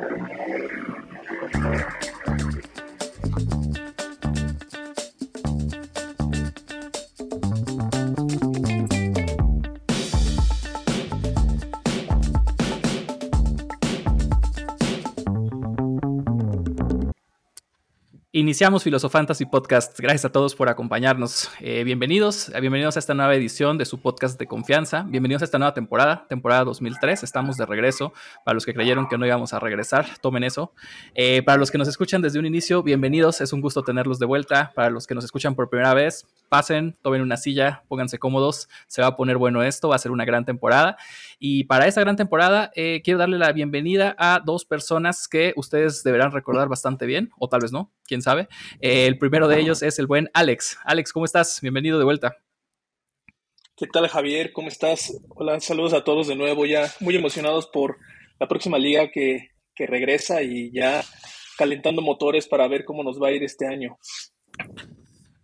Thank you. Iniciamos Filosofantasy Podcast. Gracias a todos por acompañarnos. Eh, bienvenidos, eh, bienvenidos a esta nueva edición de su podcast de confianza. Bienvenidos a esta nueva temporada, temporada 2003. Estamos de regreso. Para los que creyeron que no íbamos a regresar, tomen eso. Eh, para los que nos escuchan desde un inicio, bienvenidos. Es un gusto tenerlos de vuelta. Para los que nos escuchan por primera vez, pasen, tomen una silla, pónganse cómodos. Se va a poner bueno esto. Va a ser una gran temporada. Y para esta gran temporada, quiero darle la bienvenida a dos personas que ustedes deberán recordar bastante bien, o tal vez no quién sabe. Eh, el primero de ellos es el buen Alex. Alex, ¿cómo estás? Bienvenido de vuelta. ¿Qué tal, Javier? ¿Cómo estás? Hola, saludos a todos de nuevo, ya muy emocionados por la próxima liga que regresa y ya calentando motores para ver cómo nos va a ir este año.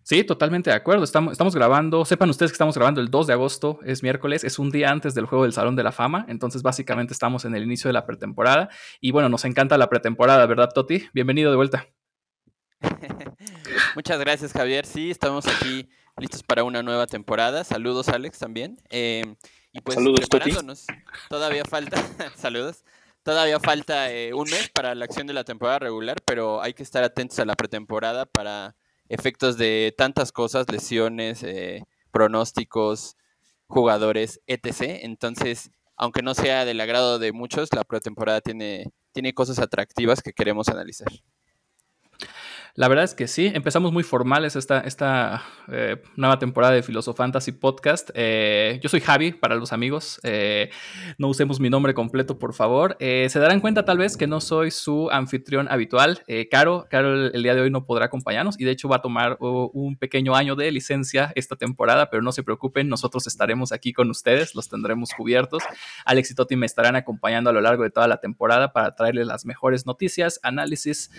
Sí, totalmente de acuerdo. Estamos, estamos, grabando, sepan ustedes que estamos grabando el 2 de agosto, es miércoles, es un día antes del juego del Salón de la Fama, entonces básicamente estamos en el inicio de la pretemporada y bueno, nos encanta la pretemporada, ¿verdad, Toti? Bienvenido de vuelta. Muchas gracias, Javier. Sí, estamos aquí listos para una nueva temporada. Saludos, Alex, también. Em, y pues saludos, preparándonos. Todavía falta, saludos. Todavía falta eh, un mes para la acción de la temporada regular, pero hay que estar atentos a la pretemporada para efectos de tantas cosas, lesiones, eh, pronósticos, jugadores, etc. Entonces, aunque no sea del agrado de muchos, la pretemporada tiene, tiene cosas atractivas que queremos analizar. La verdad es que sí, empezamos muy formales esta, esta eh, nueva temporada de Filosofantasy Podcast. Eh, yo soy Javi, para los amigos. Eh, no usemos mi nombre completo, por favor. se darán cuenta tal vez que no soy su anfitrión habitual. Caro, Caro el, día de hoy no podrá acompañarnos y de hecho va a tomar un pequeño año de licencia esta temporada, pero no se preocupen, nosotros estaremos aquí con ustedes, los tendremos cubiertos. Alex y Toti me estarán acompañando a lo largo de toda la temporada para traerles las mejores noticias, análisis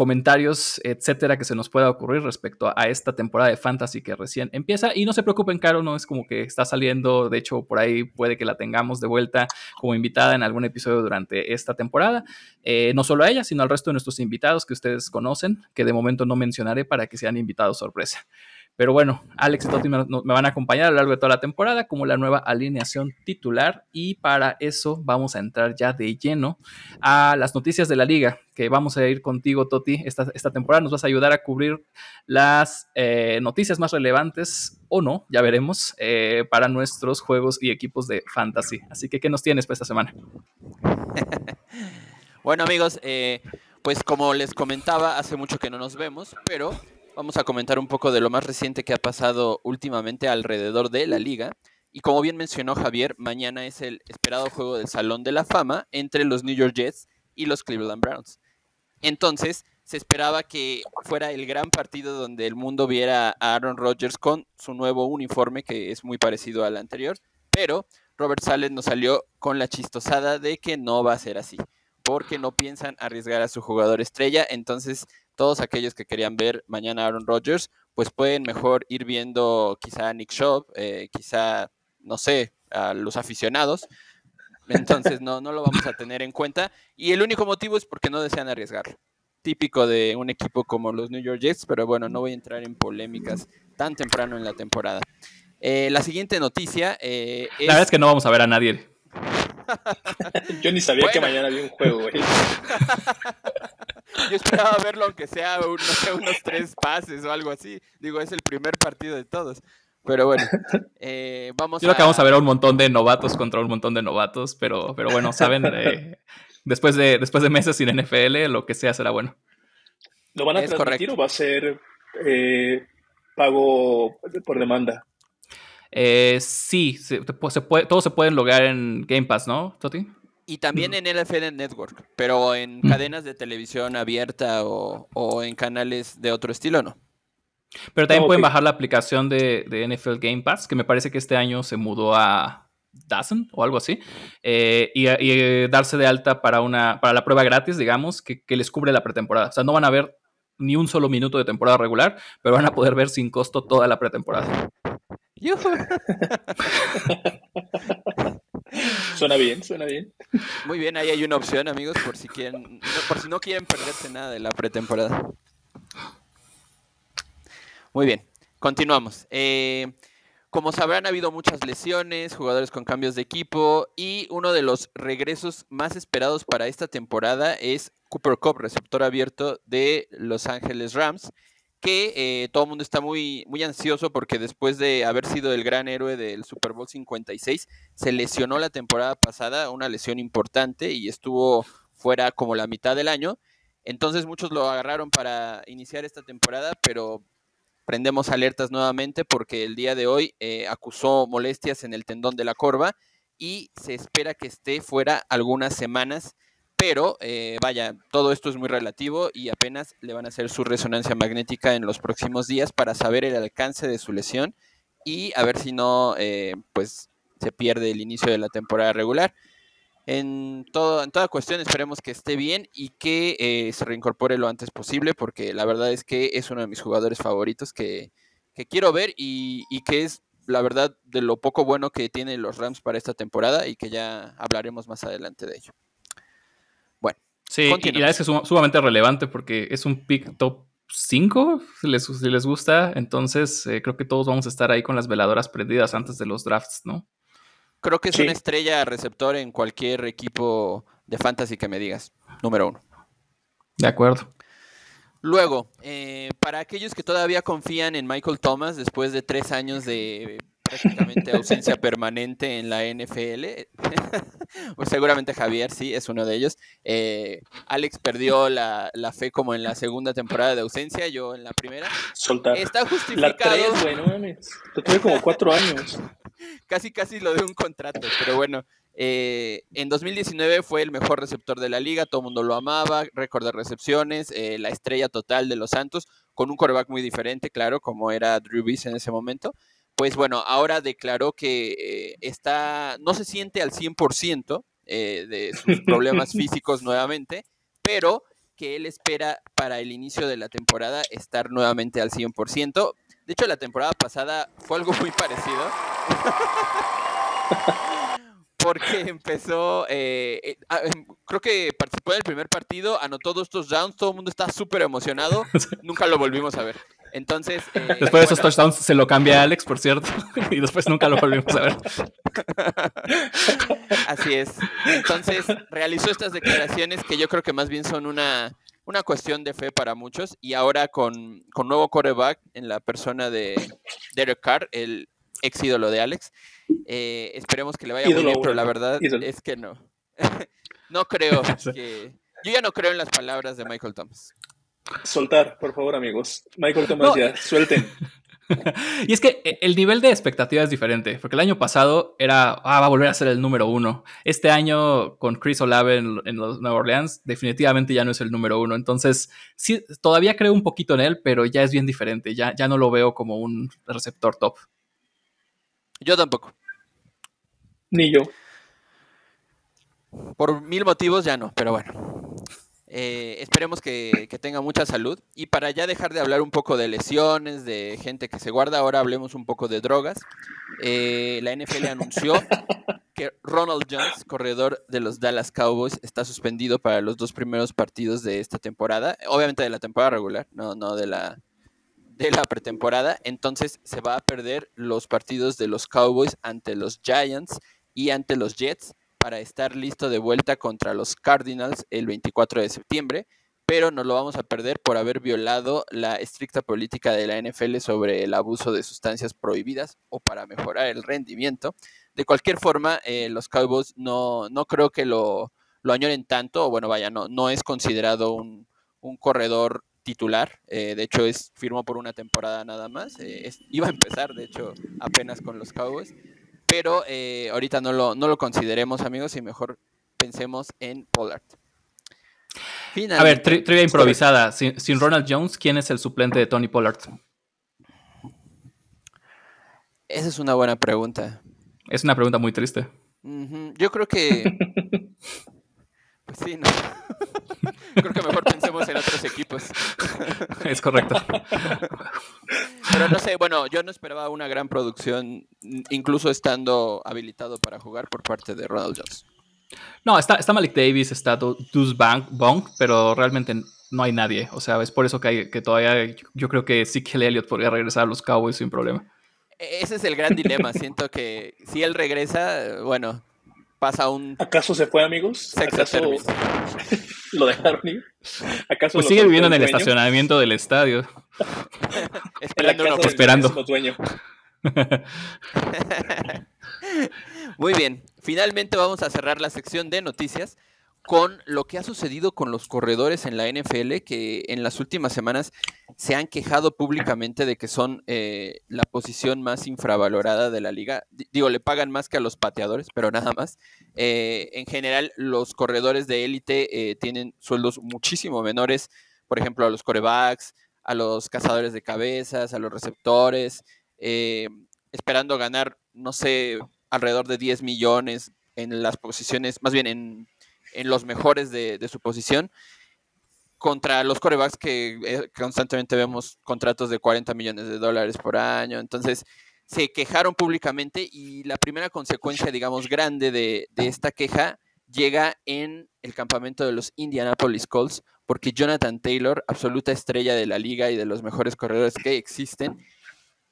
comentarios, etcétera, que se nos pueda ocurrir respecto a, esta temporada de fantasy que recién empieza. Y no se preocupen, Caro, no es como que está saliendo, de hecho, por ahí puede que la tengamos de vuelta como invitada en algún episodio durante esta temporada. Eh, no solo a ella, sino al resto de nuestros invitados que ustedes conocen, que de momento no mencionaré para que sean invitados sorpresa. Pero bueno, Alex y Totti me, van a acompañar a lo largo de toda la temporada como la nueva alineación titular y para eso vamos a entrar ya de lleno a las noticias de la liga, que vamos a ir contigo, Toti, esta, esta temporada. Nos vas a ayudar a cubrir las eh, noticias más relevantes o no, ya veremos, eh, para nuestros juegos y equipos de fantasy. Así que, ¿qué nos tienes para esta semana? bueno, amigos, eh, pues como les comentaba, hace mucho que no nos vemos, pero Vamos a comentar un poco de lo más reciente que ha pasado últimamente alrededor de la liga. Y como bien mencionó Javier, mañana es el esperado juego del Salón de la Fama entre los New York Jets y los Cleveland Browns. Entonces, se esperaba que fuera el gran partido donde el mundo viera a Aaron Rodgers con su nuevo uniforme, que es muy parecido al anterior, pero Robert Sales nos salió con la chistosada de que no va a ser así, porque no piensan arriesgar a su jugador estrella, entonces todos aquellos que querían ver mañana a Aaron Rodgers, pues pueden mejor ir viendo quizá a Nick Shop, eh, quizá, no sé, a los aficionados. Entonces no, no lo vamos a tener en cuenta. Y el único motivo es porque no desean arriesgarlo. Típico de un equipo como los New York Jets, pero bueno, no voy a entrar en polémicas tan temprano en la temporada. Eh, la siguiente noticia eh, La verdad es que no vamos a ver a nadie. Yo ni sabía que mañana había un juego, güey. Yo esperaba verlo aunque sea unos tres pases o algo así. Digo, es el primer partido de todos. Pero bueno, eh, vamos Yo creo que vamos a ver a un montón de novatos contra un montón de novatos, pero, pero bueno, saben, eh, después, de, después de meses sin NFL, lo que sea será bueno. ¿Lo van a transmitir o va a ser eh, pago por demanda? sí, se, puede, todos se pueden lograr en Game Pass, ¿no, Toti? Y también en NFL Network, pero en cadenas de televisión abierta o, en canales de otro estilo, ¿no? Pero también pueden bajar la aplicación de, NFL Game Pass, que me parece que este año se mudó a Dazen o algo así, eh, y, eh, darse de alta para, una, para la prueba gratis, digamos, que, que les cubre la pretemporada. O sea, no van a ver ni un solo minuto de temporada regular, pero van a poder ver sin costo toda la pretemporada. Suena bien, suena bien. Muy bien, ahí hay una opción, amigos, por si quieren, no, por si no quieren perderse nada de la pretemporada. Muy bien, continuamos. Eh, como sabrán, ha habido muchas lesiones, jugadores con cambios de equipo y uno de los regresos más esperados para esta temporada es Cooper Cup, receptor abierto de Los Ángeles Rams, que eh, todo el mundo está muy, muy ansioso porque después de haber sido el gran héroe del Super Bowl 56, se lesionó la temporada pasada, una lesión importante y estuvo fuera como la mitad del año. Entonces muchos lo agarraron para iniciar esta temporada, pero prendemos alertas nuevamente porque el día de hoy eh, acusó molestias en el tendón de la corva y se espera que esté fuera algunas semanas pero eh, vaya, todo esto es muy relativo y apenas le van a hacer su resonancia magnética en los próximos días para saber el alcance de su lesión y a ver si no, eh, pues se pierde el inicio de la temporada regular. En, todo, en toda cuestión esperemos que esté bien y que eh, se reincorpore lo antes posible porque la verdad es que es uno de mis jugadores favoritos que, quiero ver y, y que es la verdad de lo poco bueno que tienen los Rams para esta temporada y que ya hablaremos más adelante de ello. Sí, y la es que es sumamente relevante porque es un pick top 5, si les, si les gusta. Entonces, eh, creo que todos vamos a estar ahí con las veladoras prendidas antes de los drafts, ¿no? Creo que es una estrella receptor en cualquier equipo de fantasy que me digas. Número uno. De acuerdo. Luego, eh, para aquellos que todavía confían en Michael Thomas después de tres años de prácticamente ausencia permanente en la NFL. pues seguramente Javier, sí, es uno de ellos. Eh, Alex perdió la, fe como en la segunda temporada de ausencia, yo en la primera. Soltar. Está justificado. La bueno, tuve como cuatro años. casi, casi lo de un contrato, pero bueno. Eh, en 2019 fue el mejor receptor de la liga, todo el mundo lo amaba, récord de recepciones, eh, la estrella total de los Santos, con un coreback muy diferente, claro, como era Drew Brees en ese momento pues bueno, ahora declaró que eh, está, no se siente al 100% eh, de sus problemas físicos nuevamente, pero que él espera para el inicio de la temporada estar nuevamente al 100%. De hecho, la temporada pasada fue algo muy parecido. porque empezó, eh, ah, em, creo que participó en el primer partido, anotó dos touchdowns, todo el mundo está súper emocionado, nunca lo volvimos a ver. Entonces. Eh, después de esos touchdowns se lo cambia a Alex, por cierto. y después nunca lo volvimos a ver. Así es. Entonces, realizó estas declaraciones que yo creo que más bien son una, una cuestión de fe para muchos. Y ahora con, con nuevo coreback en la persona de Derek Carr, el ex ídolo de Alex. Eh, esperemos que le vaya muy bien, pero la verdad es que no. no creo que. Yo ya no creo en las palabras de Michael Thomas. Soltar, por favor, amigos. Michael Thomas, ya, suelten. y es que eh, el nivel de expectativa es diferente, porque el año pasado era, ah, va a volver a ser el número uno. Este año con Chris Olave en, los Nueva Orleans, definitivamente ya no es el número uno. Entonces, sí, todavía creo un poquito en él, pero ya es bien diferente. Ya, ya no lo veo como un receptor top. Yo tampoco. Ni yo. Por mil motivos ya no, pero bueno. Eh, esperemos que, tenga mucha salud. Y para ya dejar de hablar un poco de lesiones, de gente que se guarda, ahora hablemos un poco de drogas. Eh, la NFL anunció que Ronald Jones, corredor de los Dallas Cowboys, está suspendido para los dos primeros partidos de esta temporada. Obviamente de la temporada regular, no, no de la, de la pretemporada. Entonces se va a perder los partidos de los Cowboys ante los Giants y ante los Jets para estar listo de vuelta contra los Cardinals el 24 de septiembre, pero nos lo vamos a perder por haber violado la estricta política de la NFL sobre el abuso de sustancias prohibidas o para mejorar el rendimiento. De cualquier forma, eh, los Cowboys no, no creo que lo, lo, añoren tanto, o bueno, vaya, no, no es considerado un, corredor titular. Eh, de hecho, es firmó por una temporada nada más. Eh, iba a empezar, de hecho, apenas con los Cowboys pero eh, ahorita no lo, no lo consideremos, amigos, y mejor pensemos en Pollard. a ver, trivia improvisada. Sin, Ronald Jones, ¿quién es el suplente de Tony Pollard? Esa es una buena pregunta. Es una pregunta muy triste. Yo creo que. Sí, no. Creo que mejor pensemos en otros equipos. Es correcto. Pero no sé, bueno, yo no esperaba una gran producción, incluso estando habilitado para jugar por parte de Ronald Jones. No, está, está Malik Davis, está Deuce Bong, pero realmente no hay nadie. O sea, es por eso que, hay, que todavía yo creo que Ezekiel Elliott podría regresar a los Cowboys sin problema. E-, ese es el gran dilema. Siento que si él regresa, bueno, pasa un. ¿Acaso se fue, amigos? ¿Acaso lo dejaron ir? ¿Acaso pues sigue viviendo en el estacionamiento del estadio. esperando. esperando. Muy bien. Finalmente vamos a cerrar la sección de noticias con lo que ha sucedido con los corredores en la NFL, que en las últimas semanas se han quejado públicamente de que son eh, la posición más infravalorada de la liga. digo, le pagan más que a los pateadores, pero nada más. Eh, en general, los corredores de élite eh, tienen sueldos muchísimo menores, por ejemplo, a los corebacks, a los cazadores de cabezas, a los receptores, esperando ganar, no sé, alrededor de 10 millones en las posiciones, más bien en en los mejores de, su posición contra los corebacks que eh, constantemente vemos contratos de 40 millones de dólares por año. Entonces, se quejaron públicamente y la primera consecuencia, digamos, grande de, esta queja llega en el campamento de los Indianapolis Colts, porque Jonathan Taylor, absoluta estrella de la liga y de los mejores corredores que existen,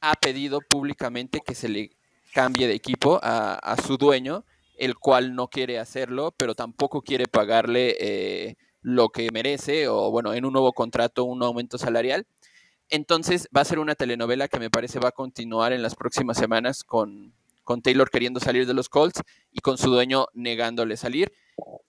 ha pedido públicamente que se le cambie de equipo a su dueño el cual no quiere hacerlo, pero tampoco quiere pagarle eh, lo que merece o, bueno, en un nuevo contrato, un aumento salarial. Entonces va a ser una telenovela que me parece va a continuar en las próximas semanas con, con Taylor queriendo salir de los Colts y con su dueño negándole salir.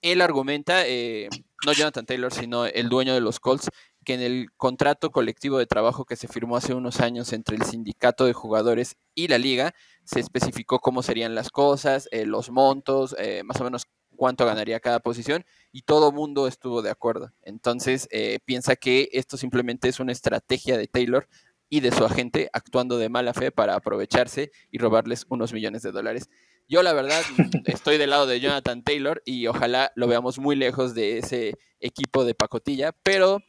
Él argumenta, eh, no Jonathan Taylor, sino el dueño de los Colts, que en el contrato colectivo de trabajo que se firmó hace unos años entre el sindicato de jugadores y la liga, se especificó cómo serían las cosas, eh, los montos, eh, más o menos cuánto ganaría cada posición, y todo mundo estuvo de acuerdo. Entonces, eh, piensa que esto simplemente es una estrategia de Taylor y de su agente actuando de mala fe para aprovecharse y robarles unos millones de dólares. Yo la verdad estoy del lado de Jonathan Taylor y ojalá lo veamos muy lejos de ese equipo de pacotilla, pero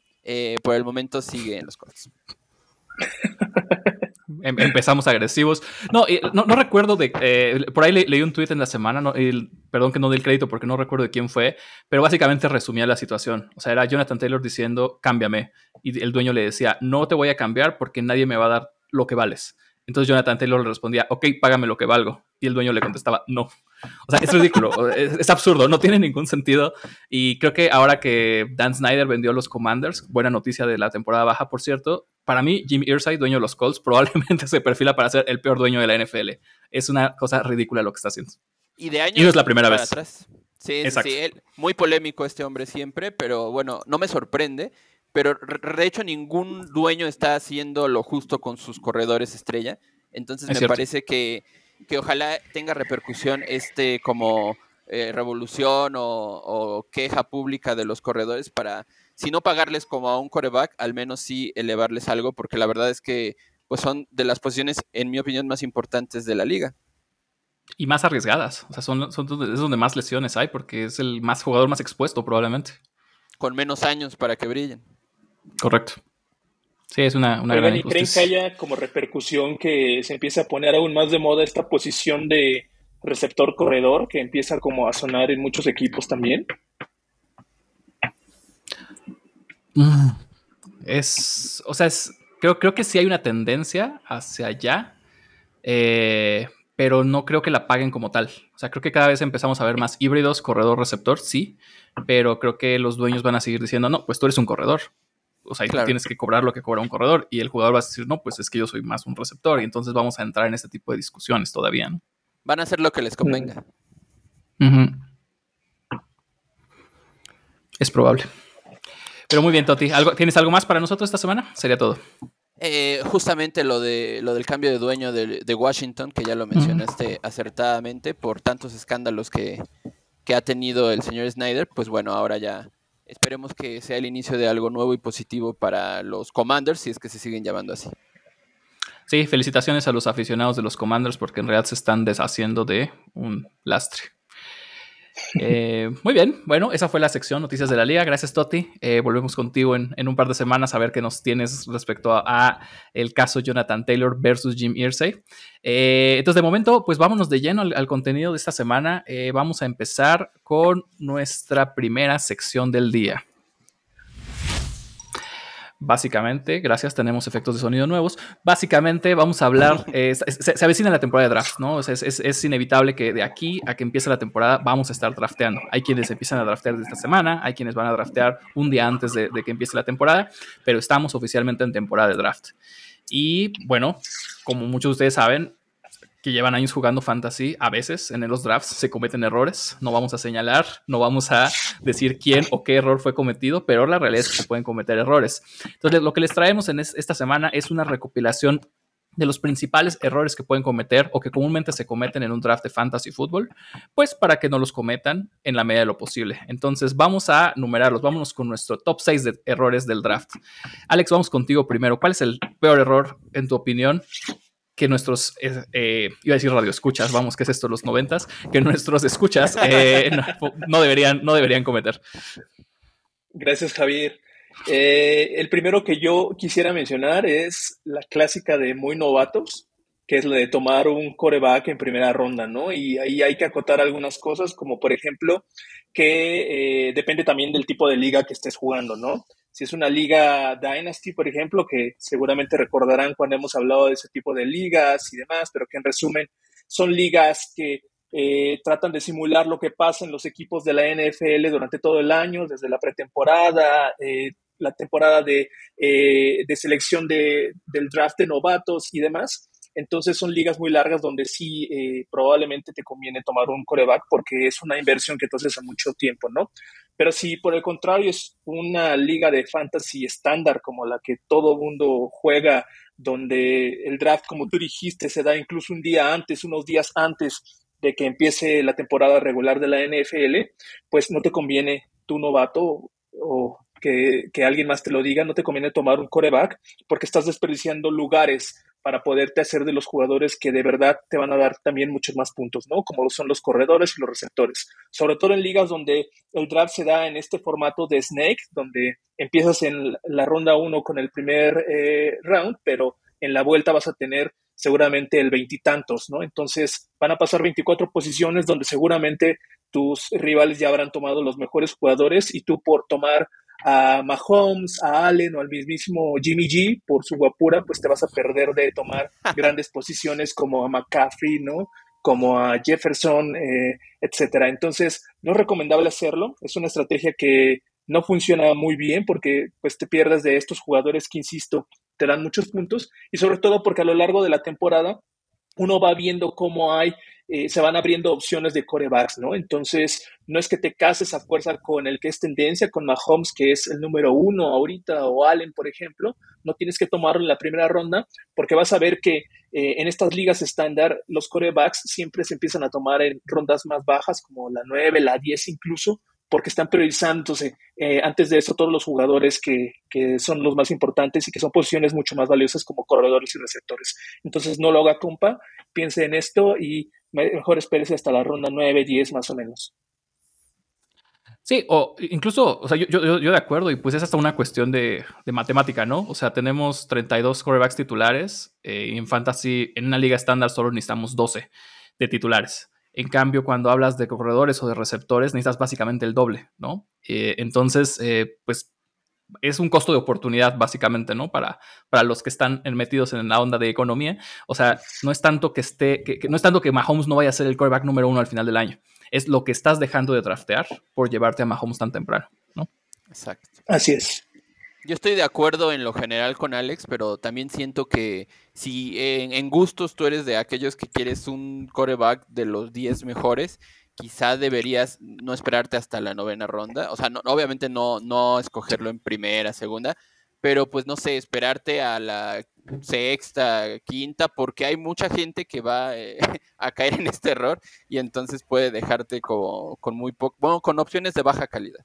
por el momento sigue en los Colts. Em, empezamos agresivos. No, no, no, recuerdo de. Eh, por ahí leí un tweet en la semana, no, perdón que no dé el crédito porque no recuerdo de quién fue, pero básicamente resumía la situación. O sea, era Jonathan Taylor diciendo, cámbiame. Y el dueño le decía, no te voy a cambiar porque nadie me va a dar lo que vales. Entonces Jonathan Taylor le respondía, ok, págame lo que valgo. Y el dueño le contestaba, no. O sea, es ridículo, es, absurdo, no tiene ningún sentido. Y creo que ahora que Dan Snyder vendió los Commanders, buena noticia de la temporada baja, por cierto, para mí Jim Irsay, dueño de los Colts, probablemente se perfila para ser el peor dueño de la NFL. Es una cosa ridícula lo que está haciendo. Y de años. Y no es la primera vez. Sí, sí, muy polémico este hombre siempre, pero bueno, no me sorprende. Pero de hecho ningún dueño está haciendo lo justo con sus corredores estrella. Entonces me parece que, que, ojalá tenga repercusión este como eh, revolución o, queja pública de los corredores para, si no pagarles como a un coreback, al menos sí elevarles algo, porque la verdad es que pues son de las posiciones, en mi opinión, más importantes de la liga. Y más arriesgadas. O sea, son, son es donde más lesiones hay, porque es el más jugador más expuesto, probablemente. Con menos años para que brillen. Correcto. Sí, es una, una gran ¿Y creen que haya como repercusión que se empiece a poner aún más de moda esta posición de receptor corredor que empieza como a sonar en muchos equipos también? Mm, es, o sea, es, creo, creo que sí hay una tendencia hacia allá, eh, pero no creo que la paguen como tal. O sea, creo que cada vez empezamos a ver más híbridos, corredor-receptor, sí, pero creo que los dueños van a seguir diciendo, no, pues tú eres un corredor, o sea, tú tienes que cobrar lo que cobra un corredor y el jugador va a decir, no, pues es que yo soy más un receptor y entonces vamos a entrar en este tipo de discusiones todavía, ¿no? Van a hacer lo que les convenga. Es probable. Pero muy bien, Toti. ¿Tienes algo más para nosotros esta semana? Sería todo. Eh, justamente lo, de, lo del cambio de dueño de, Washington, que ya lo mencionaste acertadamente, por tantos escándalos que, que ha tenido el señor Snyder, pues bueno, ahora ya Esperemos que sea el inicio de algo nuevo y positivo para los Commanders, si es que se siguen llamando así. Sí, felicitaciones a los aficionados de los Commanders porque en realidad se están deshaciendo de un lastre. Eh, muy bien, bueno, esa fue la sección Noticias de la Liga. Gracias, Toti. Eh, volvemos contigo en, un par de semanas a ver qué nos tienes respecto a, el caso Jonathan Taylor versus Jim Irsay. Eh, entonces, de momento, pues vámonos de lleno al contenido de esta semana. vamos a empezar con nuestra primera sección del día. Básicamente, gracias, tenemos efectos de sonido nuevos. Básicamente, vamos a hablar, eh, se, avecina la temporada de draft, ¿no? es, inevitable que de aquí a que empiece la temporada vamos a estar drafteando. Hay quienes empiezan a draftear de esta semana, hay quienes van a draftear un día antes de, de que empiece la temporada, pero estamos oficialmente en temporada de draft. Y bueno, como muchos de ustedes saben, que llevan años jugando fantasy, a veces en los drafts se cometen errores. No vamos a señalar, no vamos a decir quién o qué error fue cometido, pero la realidad es que se pueden cometer errores. Entonces, lo que les traemos en esta semana es una recopilación de los principales errores que pueden cometer o que comúnmente se cometen en un draft de fantasy fútbol, pues para que no los cometan en la medida de lo posible. Entonces vamos a numerarlos, vámonos con nuestro top 6 de errores del draft. Alex, vamos contigo primero. ¿Cuál es el peor error en tu opinión que nuestros, eh, eh, iba a decir radio escuchas, vamos, ¿qué es esto? Los noventas, que nuestros escuchas eh, no, deberían, no deberían cometer. Gracias, Javier. el primero que yo quisiera mencionar es la clásica de muy novatos, que es la de tomar un coreback en primera ronda, ¿no? Y ahí hay que acotar algunas cosas, como por ejemplo, que depende también del tipo de liga que estés jugando, ¿no? Si es una liga Dynasty, por ejemplo, que seguramente recordarán cuando hemos hablado de ese tipo de ligas y demás, pero que en resumen son ligas que eh, tratan de simular lo que pasa en los equipos de la NFL durante todo el año, desde la pretemporada, eh, la temporada de, eh, de selección de, del draft de novatos y demás. Entonces son ligas muy largas donde sí eh, probablemente te conviene tomar un coreback porque es una inversión que entonces hace mucho tiempo, ¿no? Pero si por el contrario es una liga de fantasy estándar como la que todo mundo juega, donde el draft, como tú dijiste, se da incluso un día antes, unos días antes de que empiece la temporada regular de la NFL, pues no te conviene tu novato o que, que, alguien más te lo diga, no te conviene tomar un coreback porque estás desperdiciando lugares para poderte hacer de los jugadores que de verdad te van a dar también muchos más puntos, ¿no? Como son los corredores y los receptores. Sobre todo en ligas donde el draft se da en este formato de snake, donde empiezas en la ronda 1 con el primer eh, round, pero en la vuelta vas a tener seguramente el veintitantos, ¿no? Entonces van a pasar 24 posiciones donde seguramente tus rivales ya habrán tomado los mejores jugadores y tú por tomar a Mahomes, a Allen o al mismísimo Jimmy G por su guapura, pues te vas a perder de tomar grandes posiciones como a McCaffrey, ¿no? Como a Jefferson, eh, etcétera. Entonces, no es recomendable hacerlo. Es una estrategia que no funciona muy bien porque pues te pierdes de estos jugadores que, insisto, te dan muchos puntos y sobre todo porque a lo largo de la temporada uno va viendo cómo hay eh, se van abriendo opciones de corebacks, ¿no? Entonces, no es que te cases a fuerza con el que es tendencia, con Mahomes, que es el número uno ahorita, o Allen, por ejemplo, no tienes que tomarlo en la primera ronda, porque vas a ver que eh, en estas ligas estándar los corebacks siempre se empiezan a tomar en rondas más bajas, como la 9, la 10 incluso, porque están priorizándose eh, antes de eso todos los jugadores que, que, son los más importantes y que son posiciones mucho más valiosas como corredores y receptores. Entonces no lo haga compa, piense en esto y mejor espérese hasta la ronda 9, 10 más o menos. Sí, o incluso, o sea, yo, yo, yo, de acuerdo, y pues es hasta una cuestión de, de matemática, ¿no? O sea, tenemos 32 quarterbacks titulares, eh, y en Fantasy, en una liga estándar solo necesitamos 12 de titulares. En cambio, cuando hablas de corredores o de receptores, necesitas básicamente el doble, ¿no? Eh, entonces, eh, pues es un costo de oportunidad, básicamente, ¿no? Para, para los que están metidos en la onda de economía. O sea, no es tanto que esté, que, no es tanto que Mahomes no vaya a ser el quarterback número uno al final del año. Es lo que estás dejando de draftear por llevarte a Mahomes tan temprano, ¿no? Exacto. Así es. Yo estoy de acuerdo en lo general con Alex, pero también siento que si en, en gustos tú eres de aquellos que quieres un coreback de los 10 mejores, quizá deberías no esperarte hasta la novena ronda. O sea, obviamente no, no escogerlo en primera, segunda, pero pues no sé, esperarte a la sexta, quinta, porque hay mucha gente que va eh, a caer en este error y entonces puede dejarte con, con muy poco, bueno, con opciones de baja calidad.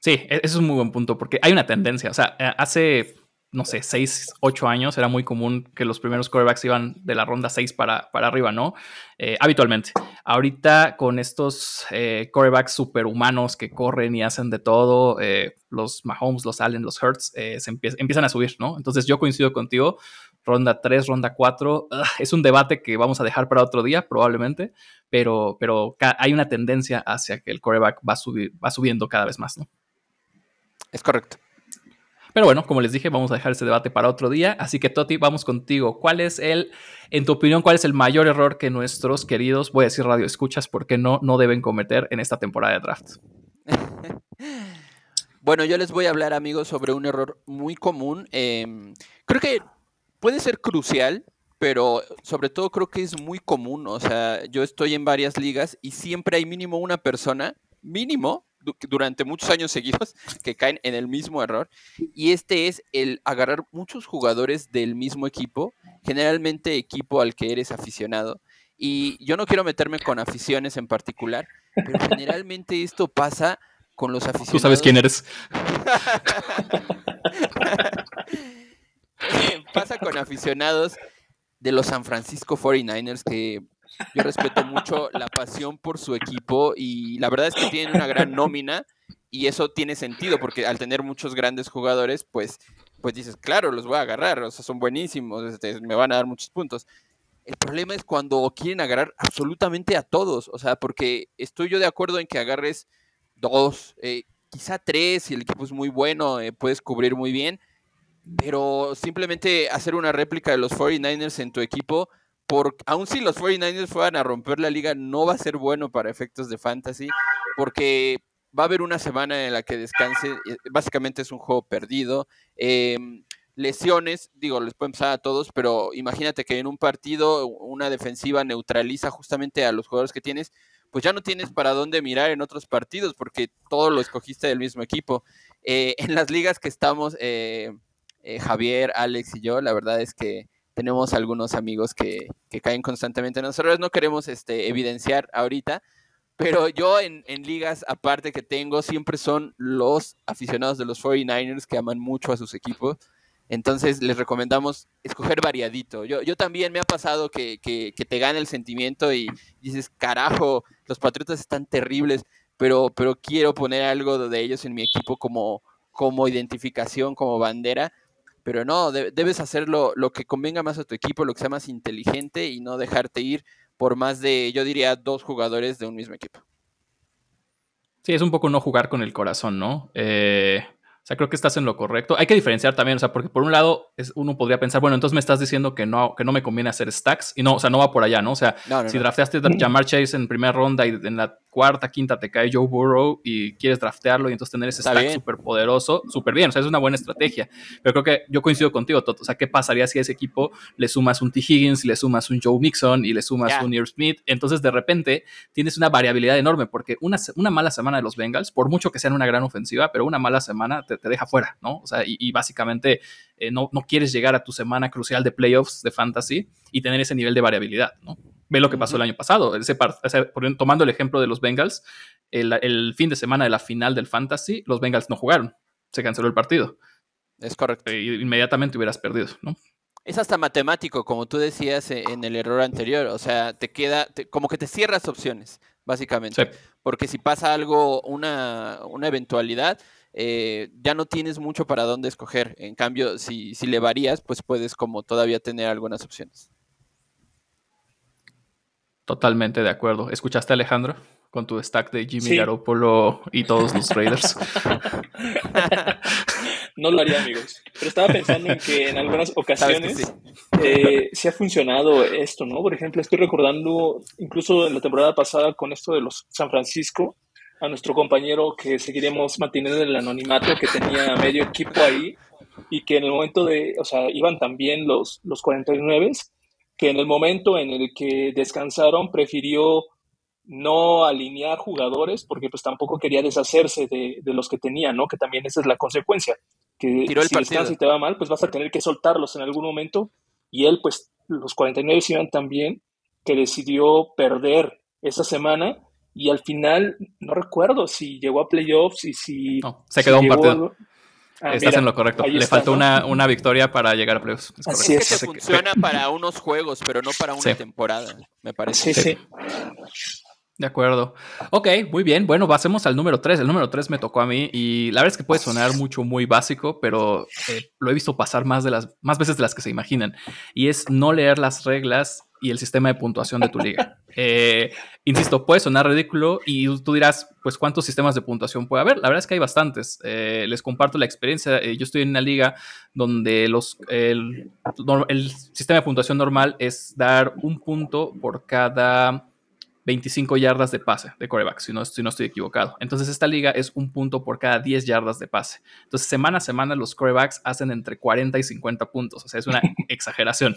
Sí, e-, eso es un muy buen punto, porque hay una tendencia. O sea, eh, hace no sé, 6, 8 años, era muy común que los primeros quarterbacks iban de la ronda 6 para, para arriba, ¿no? Eh, habitualmente. Ahorita con estos eh, quarterbacks superhumanos que corren y hacen de todo, eh, los Mahomes, los Allen, los Hurts, se empiezan a subir, ¿no? Entonces yo coincido contigo, ronda 3, ronda 4, es un debate que vamos a dejar para otro día probablemente, pero, pero hay una tendencia hacia que el quarterback va, va subiendo cada vez más, ¿no? Es correcto. Pero bueno, como les dije, vamos a dejar ese debate para otro día. Así que, Toti, vamos contigo. ¿Cuál es el, en tu opinión, cuál es el mayor error que nuestros queridos, voy a decir radio escuchas, porque no, no deben cometer en esta temporada de draft? bueno, yo les voy a hablar, amigos, sobre un error muy común. Em, creo que puede ser crucial, pero sobre todo creo que es muy común. O sea, yo estoy en varias ligas y siempre hay mínimo una persona, mínimo, durante muchos años seguidos que caen en el mismo error. Y este es el agarrar muchos jugadores del mismo equipo, generalmente equipo al que eres aficionado. Y yo no quiero meterme con aficiones en particular, pero generalmente esto pasa con los aficionados. Tú sabes quién eres. pasa con aficionados de los San Francisco 49ers que yo respeto mucho la pasión por su equipo y la verdad es que tienen una gran nómina y eso tiene sentido porque al tener muchos grandes jugadores, pues, pues dices, claro, los voy a agarrar, o sea, son buenísimos, este, me van a dar muchos puntos. El problema es cuando quieren agarrar absolutamente a todos, o sea, porque estoy yo de acuerdo en que agarres dos, eh, quizá tres, si el equipo es muy bueno, eh, puedes cubrir muy bien, pero simplemente hacer una réplica de los 49ers en tu equipo porque aun si los 49ers fueran a romper la liga, no va a ser bueno para efectos de fantasy, porque va a haber una semana en la que descanse, eh, básicamente es un juego perdido. Em, lesiones, digo, les pueden pasar a todos, pero imagínate que en un partido una defensiva neutraliza justamente a los jugadores que tienes, pues ya no tienes para dónde mirar en otros partidos, porque todo lo escogiste del mismo equipo. Eh, en las ligas que estamos, eh, Javier, Alex y yo, la verdad es que tenemos algunos amigos que, caen constantemente en nosotros. No queremos este, evidenciar ahorita, pero yo en, ligas aparte que tengo siempre son los aficionados de los 49ers que aman mucho a sus equipos. Entonces les recomendamos escoger variadito. Yo, yo también me ha pasado que, te gana el sentimiento y dices, carajo, los Patriotas están terribles, pero, pero quiero poner algo de ellos en mi equipo como, como identificación, como bandera pero no, debes hacer lo, que convenga más a tu equipo, lo que sea más inteligente y no dejarte ir por más de, yo diría, dos jugadores de un mismo equipo. Sí, es un poco no jugar con el corazón, ¿no? Eh, sea, creo que estás en lo correcto. Hay que diferenciar también, o sea, porque por un lado es, uno podría pensar, bueno, entonces me estás diciendo que no, que no me conviene hacer stacks y no, o sea, no va por allá, ¿no? O sea, si drafteaste Jamar Chase en primera ronda y en la cuarta, quinta te cae Joe Burrow y quieres draftearlo y entonces tener ese stack súper poderoso, súper bien, o sea, es una buena estrategia. Pero creo que yo coincido contigo, Toto. O sea, ¿qué pasaría si a ese equipo le sumas un T. Higgins, le sumas un Joe Mixon y le sumas un Ear Smith? Entonces, de repente, tienes una variabilidad enorme porque una, una mala semana de los Bengals, por mucho que sean una gran ofensiva, pero una mala semana te, te deja fuera, ¿no? O sea, y, básicamente eh, no, no quieres llegar a tu semana crucial de playoffs de fantasy y tener ese nivel de variabilidad, ¿no? Ve lo que pasó el año pasado. Ese tomando el ejemplo de los Bengals, el, fin de semana de la final del Fantasy, los Bengals no jugaron. Se canceló el partido. Es correcto. E inmediatamente hubieras perdido, ¿no? Es hasta matemático, como tú decías e, en el error anterior. O sea, te queda, como que te cierras opciones, básicamente. Porque si pasa algo, una, eventualidad, eh, ya no tienes mucho para dónde escoger. En cambio, si, si le varías, pues puedes como todavía tener algunas opciones. Totalmente de acuerdo. ¿Escuchaste, Alejandro? Con tu stack de Jimmy Garoppolo y todos los Raiders. no lo haría, amigos. Pero estaba pensando en que en algunas ocasiones eh, sí. ha funcionado esto, ¿no? Por ejemplo, estoy recordando, incluso en la temporada pasada, con esto de los San Francisco, a nuestro compañero que seguiremos manteniendo el anonimato, que tenía medio equipo ahí, y que en el momento de, o sea, iban también los, los 49 que en el momento en el que descansaron prefirió no alinear jugadores porque pues tampoco quería deshacerse de, los que tenía, ¿no? Que también esa es la consecuencia, que si descansas y te va mal, pues vas a tener que soltarlos en algún momento. Y él pues los 49 iban tan bien que decidió perder esa semana y al final no recuerdo si llegó a playoffs y si se quedó un partido Ah, Estás en lo correcto. Le faltó una, una, victoria para llegar a playoffs. Es Así es. que funciona para unos juegos, pero no para una temporada, me parece. Sí, sí. De acuerdo. Ok, muy bien. Bueno, pasemos al número 3. El número 3 me tocó a mí y la verdad es que puede sonar mucho, muy básico, pero eh, lo he visto pasar más, de las, más veces de las que se imaginan. Y es no leer las reglas y el sistema de puntuación de tu liga. Eh, insisto, puede sonar ridículo y tú dirás, pues, ¿cuántos sistemas de puntuación puede haber? La verdad es que hay bastantes. Eh, les comparto la experiencia. yo estoy en una liga donde los, el, el sistema de puntuación normal es dar un punto por cada 25 yardas de pase de coreback, si no, si no estoy equivocado. Entonces, esta liga es un punto por cada 10 yardas de pase. Entonces, semana a semana, los corebacks hacen entre 40 y 50 puntos. O sea, es una exageración.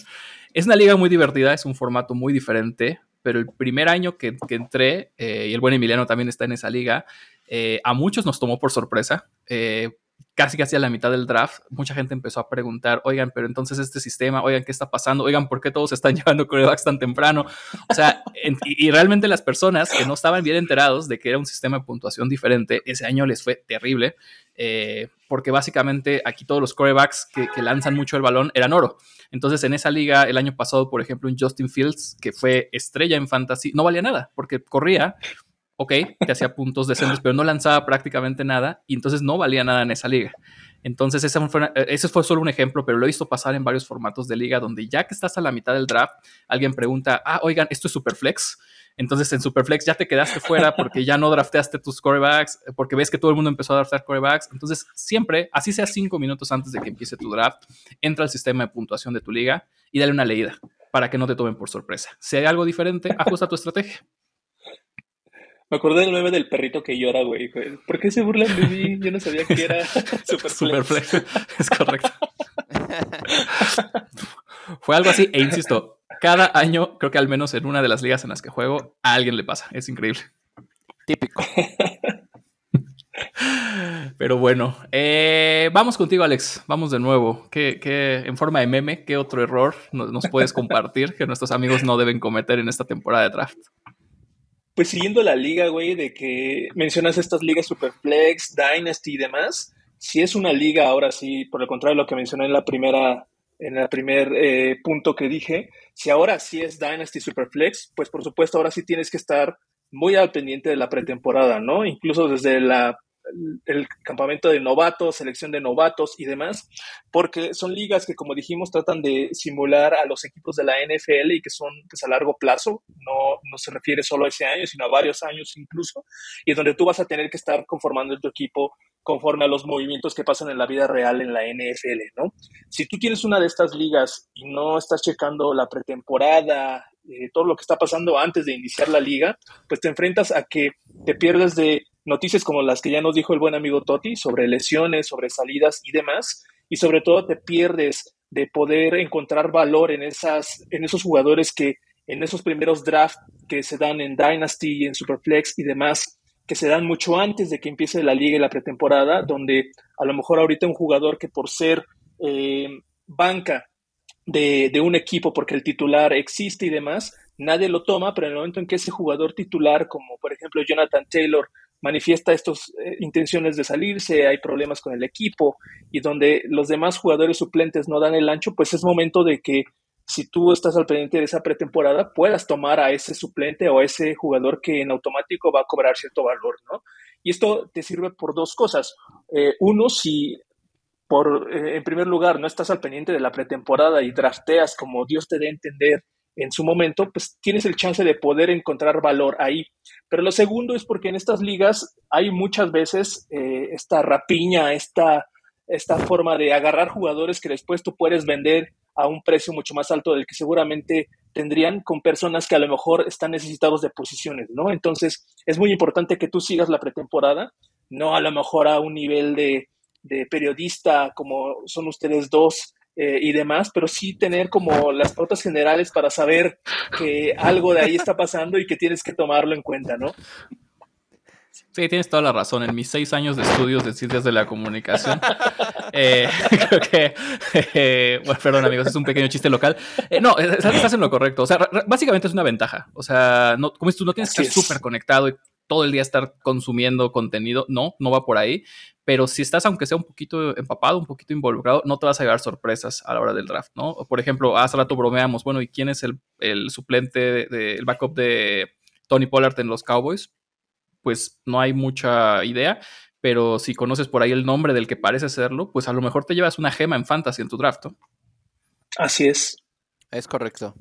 Es una liga muy divertida, es un formato muy diferente, pero el primer año que, entré, eh, y el buen Emiliano también está en esa liga, eh, a muchos nos tomó por sorpresa. Eh, casi casi a la mitad del draft, mucha gente empezó a preguntar, oigan, pero entonces este sistema, oigan, ¿qué está pasando? Oigan, ¿por qué todos están llevando corebacks tan temprano? O sea, y, realmente las personas que no estaban bien enterados de que era un sistema de puntuación diferente, ese año les fue terrible, eh, porque básicamente aquí todos los corebacks que, que, lanzan mucho el balón eran oro. Entonces, en esa liga, el año pasado, por ejemplo, un Justin Fields, que fue estrella en fantasy, no valía nada, porque corría, ok, que hacía puntos decentes, pero no lanzaba prácticamente nada y entonces no valía nada en esa liga. Entonces, ese fue, ese fue solo un ejemplo, pero lo he visto pasar en varios formatos de liga donde ya que estás a la mitad del draft, alguien pregunta, ah, oigan, esto es Superflex. Entonces, en Superflex ya te quedaste fuera porque ya no drafteaste tus corebacks, porque ves que todo el mundo empezó a draftear corebacks. Entonces, siempre, así sea cinco minutos antes de que empiece tu draft, entra al sistema de puntuación de tu liga y dale una leída para que no te tomen por sorpresa. Si hay algo diferente, ajusta tu estrategia. Me acordé del meme del perrito que llora, güey. ¿Por qué se burlan de mí? Yo no sabía que era Superflex. Superflex. Es correcto. Fue algo así, e insisto, cada año, creo que al menos en una de las ligas en las que juego, a alguien le pasa. Es increíble. Típico. Pero bueno, eh, vamos contigo, Alex. Vamos de nuevo. ¿Qué, en forma de meme, qué otro error nos puedes compartir que nuestros amigos no deben cometer en esta temporada de draft? Pues siguiendo la liga, güey, de que mencionas estas ligas Superflex, Dynasty y demás, si es una liga, ahora sí, por el contrario de lo que mencioné en la primera, en el primer eh, punto que dije, si ahora sí es Dynasty Superflex, pues por supuesto ahora sí tienes que estar muy al pendiente de la pretemporada, ¿no? Incluso desde la el campamento de novatos, selección de novatos y demás, porque son ligas que, como dijimos, tratan de simular a los equipos de la NFL y que son pues, a largo plazo, no, no se refiere solo a ese año, sino a varios años incluso, y donde tú vas a tener que estar conformando tu equipo conforme a los movimientos que pasan en la vida real en la NFL, ¿no? Si tú tienes una de estas ligas y no estás checando la pretemporada, eh, todo lo que está pasando antes de iniciar la liga, pues te enfrentas a que te pierdes de noticias como las que ya nos dijo el buen amigo Totti sobre lesiones, sobre salidas y demás, y sobre todo te pierdes de poder encontrar valor en, esas, en esos jugadores que en esos primeros drafts que se dan en Dynasty, en Superflex y demás, que se dan mucho antes de que empiece la liga y la pretemporada, donde a lo mejor ahorita un jugador que por ser eh, banca de, un equipo, porque el titular existe y demás, nadie lo toma, pero en el momento en que ese jugador titular, como por ejemplo Jonathan Taylor, manifiesta estas eh, intenciones de salirse, hay problemas con el equipo y donde los demás jugadores suplentes no dan el ancho, pues es momento de que si tú estás al pendiente de esa pretemporada, puedas tomar a ese suplente o a ese jugador que en automático va a cobrar cierto valor, ¿no? Y esto te sirve por dos cosas. Eh, uno, si por, eh, en primer lugar, no estás al pendiente de la pretemporada y drafteas como Dios te dé a entender en su momento, pues tienes el chance de poder encontrar valor ahí. Pero lo segundo es porque en estas ligas hay muchas veces eh, esta rapiña, esta, esta forma de agarrar jugadores que después tú puedes vender a un precio mucho más alto del que seguramente tendrían con personas que a lo mejor están necesitados de posiciones, ¿no? Entonces, es muy importante que tú sigas la pretemporada, no a lo mejor a un nivel de, de periodista como son ustedes dos, eh, y demás, pero sí tener como las pautas generales para saber que algo de ahí está pasando y que tienes que tomarlo en cuenta, ¿no? Sí, tienes toda la razón. En mis seis años de estudios de ciencias de la comunicación, eh, creo que, eh, bueno, perdón amigos, es un pequeño chiste local. no, estás en lo correcto. O sea, básicamente es una ventaja. O sea, no, como tú, no tienes que estar súper conectado y todo el día estar consumiendo contenido. No, no va por ahí. Pero si estás, aunque sea un poquito empapado, un poquito involucrado, no te vas a llevar sorpresas a la hora del draft, ¿no? Por ejemplo, hace rato bromeamos, bueno, ¿y quién es el, el suplente, del backup de Tony Pollard en los Cowboys? Pues no hay mucha idea, pero si conoces por ahí el nombre del que parece serlo, pues a lo mejor te llevas una gema en fantasy en tu draft. ¿no? Así es. Es correcto.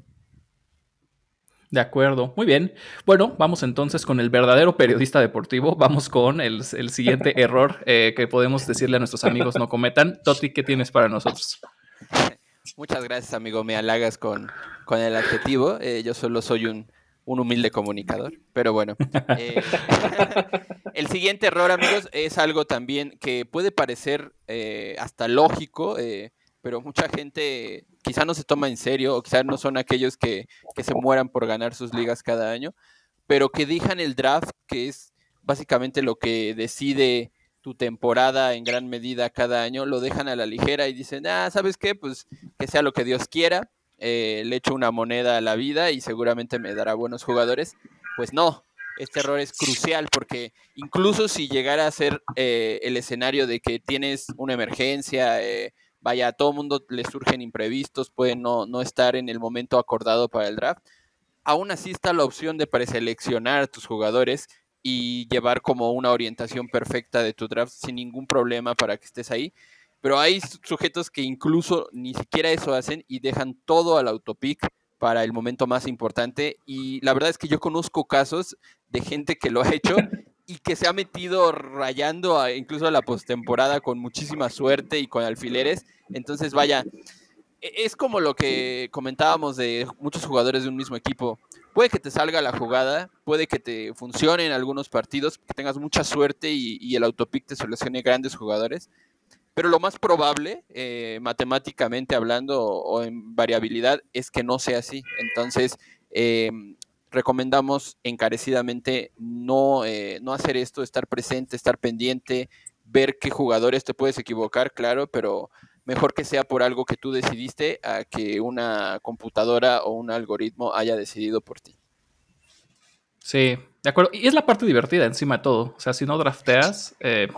De acuerdo, muy bien. Bueno, vamos entonces con el verdadero periodista deportivo. Vamos con el, siguiente error eh, que podemos decirle a nuestros amigos no cometan. Toti, ¿qué tienes para nosotros? Muchas gracias, amigo. Me halagas con, con el adjetivo. Eh, yo solo soy un, un, humilde comunicador, pero bueno. Eh, el siguiente error, amigos, es algo también que puede parecer hasta lógico pero mucha gente quizá no se toma en serio o quizá no son aquellos que, se mueran por ganar sus ligas cada año, pero que dejan el draft, que es básicamente lo que decide tu temporada en gran medida cada año, lo dejan a la ligera y dicen, ah, ¿sabes qué? Pues que sea lo que Dios quiera, eh, le echo una moneda a la vida y seguramente me dará buenos jugadores. Pues no, este error es crucial porque incluso si llegara a ser eh, el escenario de que tienes una emergencia, eh, vaya, a todo mundo le surgen imprevistos, puede no, no estar en el momento acordado para el draft. Aún así está la opción de preseleccionar a tus jugadores y llevar como una orientación perfecta de tu draft sin ningún problema para que estés ahí. Pero hay sujetos que incluso ni siquiera eso hacen y dejan todo al autopic para el momento más importante. Y la verdad es que yo conozco casos de gente que lo ha hecho y que se ha metido rayando incluso a la postemporada con muchísima suerte y con alfileres. Entonces, vaya, e, es como lo que comentábamos de muchos jugadores de un mismo equipo. Puede que te salga la jugada, puede que te funcione en algunos partidos, que tengas mucha suerte y, el autopic te seleccione grandes jugadores, pero lo más probable, eh, matemáticamente hablando o, en variabilidad, es que no sea así. Entonces, eh, recomendamos encarecidamente no, eh, no hacer esto, estar presente, estar pendiente, ver qué jugadores te puedes equivocar, claro, pero mejor que sea por algo que tú decidiste a que una computadora o un algoritmo haya decidido por ti. Sí, de acuerdo. Y es la parte divertida encima de todo. O sea, si no drafteas, eh,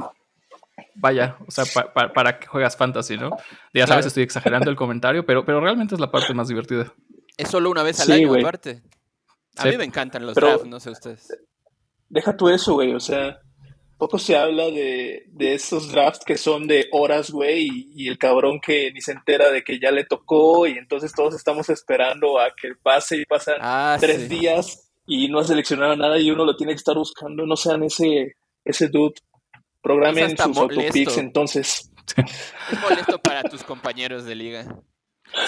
vaya, o sea, para que juegas fantasy, ¿no? Ya sabes, estoy exagerando el comentario, pero, pero realmente es la parte más divertida. Es solo una vez al año, aparte. A mí me encantan los drafts, no sé ustedes. Deja tú eso, güey, o sea, poco se habla de, esos drafts que son de horas, güey, y, el cabrón que ni se entera de que ya le tocó y entonces todos estamos esperando a que pase y pasan ah, tres días y no ha seleccionado nada y uno lo tiene que estar buscando, no sean ese, ese dude. Programen sus autopicks entonces. Es molesto para tus compañeros de liga.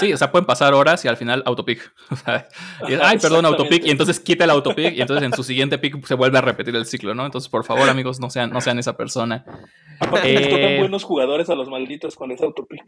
Sí, o sea, pueden pasar horas y al final autopic. ay, perdón, autopic, y entonces quita el autopic y entonces en su siguiente pick se vuelve a repetir el ciclo, ¿no? Entonces, por favor, amigos, no sean, no sean esa persona. Aparte, les tocan eh, buenos jugadores a los malditos con ese autopic.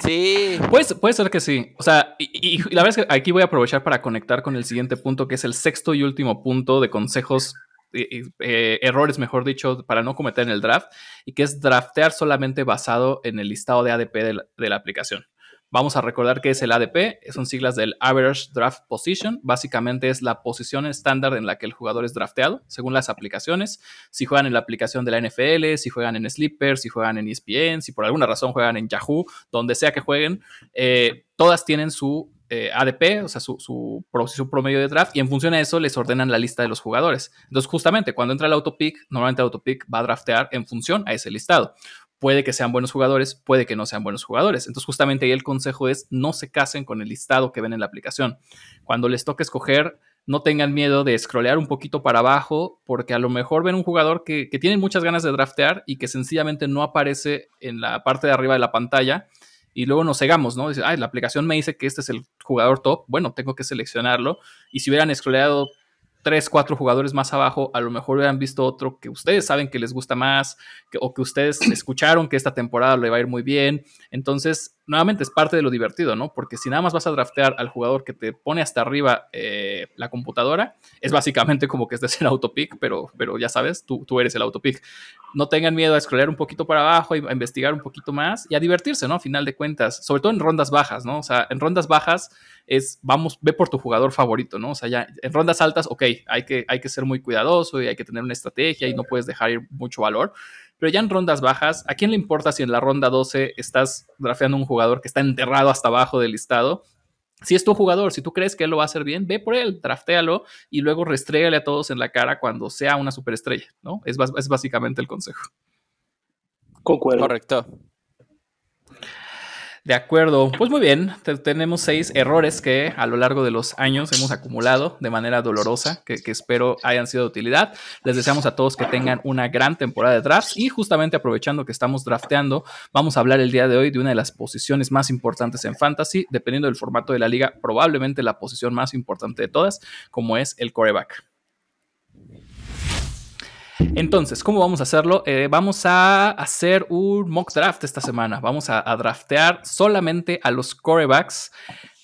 Sí. Pues, puede ser que sí. O sea, y, la verdad es que aquí voy a aprovechar para conectar con el siguiente punto, que es el sexto y último punto de consejos eh, errores, mejor dicho, para no cometer en el draft, y que es draftear solamente basado en el listado de ADP de la aplicación. Vamos a recordar que es el ADP, son siglas del Average Draft Position. Básicamente es la posición estándar en la que el jugador es drafteado, según las aplicaciones. Si juegan en la aplicación de la NFL, si juegan en Sleeper, si juegan en ESPN, si por alguna razón juegan en Yahoo, donde sea que jueguen, eh, todas tienen su eh, ADP, o sea, su, su, promedio de draft, y en función de eso les ordenan la lista de los jugadores. Entonces, justamente cuando entra el autopick, normalmente el autopick va a draftear en función a ese listado puede que sean buenos jugadores, puede que no sean buenos jugadores. Entonces, justamente ahí el consejo es no se casen con el listado que ven en la aplicación. Cuando les toque escoger, no tengan miedo de scrollear un poquito para abajo, porque a lo mejor ven un jugador que, que tiene muchas ganas de draftear y que sencillamente no aparece en la parte de arriba de la pantalla. Y luego nos cegamos, ¿no? Dice, ay, la aplicación me dice que este es el jugador top. Bueno, tengo que seleccionarlo. Y si hubieran scrolleado tres, cuatro jugadores más abajo, a lo mejor hubieran visto otro que ustedes saben que les gusta más o que ustedes escucharon que esta temporada le va a ir muy bien. Entonces, nuevamente es parte de lo divertido, ¿no? Porque si nada más vas a draftear al jugador que te pone hasta arriba eh, la computadora, es básicamente como que estés en autopic, pero, pero ya sabes, tú, tú eres el autopic. No tengan miedo a scrollear un poquito para abajo, a investigar un poquito más y a divertirse, ¿no? A final de cuentas, sobre todo en rondas bajas, ¿no? O sea, en rondas bajas es, vamos, ve por tu jugador favorito, ¿no? O sea, ya en rondas altas, ok, hay que, hay que ser muy cuidadoso y hay que tener una estrategia y no puedes dejar ir mucho valor, pero ya en rondas bajas, ¿a quién le importa si en la ronda 12 estás drafeando un jugador que está enterrado hasta abajo del listado? Si es tu jugador, si tú crees que él lo va a hacer bien, ve por él, draftéalo y luego restrégale a todos en la cara cuando sea una superestrella, ¿no? Es, es básicamente el consejo. Concuerdo. Correcto. De acuerdo, pues muy bien, tenemos seis errores que a lo largo de los años hemos acumulado de manera dolorosa, que, espero hayan sido de utilidad. Les deseamos a todos que tengan una gran temporada de drafts y justamente aprovechando que estamos drafteando, vamos a hablar el día de hoy de una de las posiciones más importantes en fantasy, dependiendo del formato de la liga, probablemente la posición más importante de todas, como es el coreback. Entonces, ¿cómo vamos a hacerlo? Eh, vamos a hacer un mock draft esta semana. Vamos a, draftear solamente a los corebacks,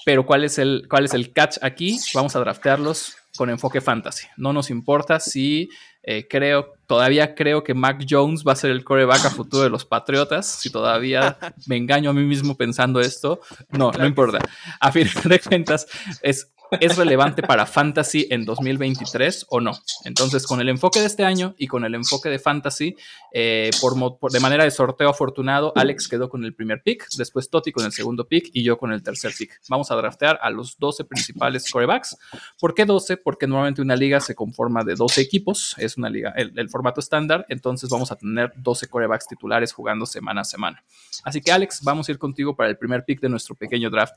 pero ¿cuál es, el, ¿cuál es el catch aquí? Vamos a draftearlos con enfoque fantasy. No nos importa si eh, creo, todavía creo que Mac Jones va a ser el coreback a futuro de los Patriotas. Si todavía me engaño a mí mismo pensando esto, no, no importa. A fin de cuentas, es ¿es relevante para Fantasy en 2023 o no? Entonces, con el enfoque de este año y con el enfoque de Fantasy, eh, por, de manera de sorteo afortunado, Alex quedó con el primer pick, después Toti con el segundo pick y yo con el tercer pick. Vamos a draftear a los 12 principales corebacks. ¿Por qué 12? Porque normalmente una liga se conforma de 12 equipos, es una liga, el, el formato estándar, entonces vamos a tener 12 corebacks titulares jugando semana a semana. Así que Alex, vamos a ir contigo para el primer pick de nuestro pequeño draft.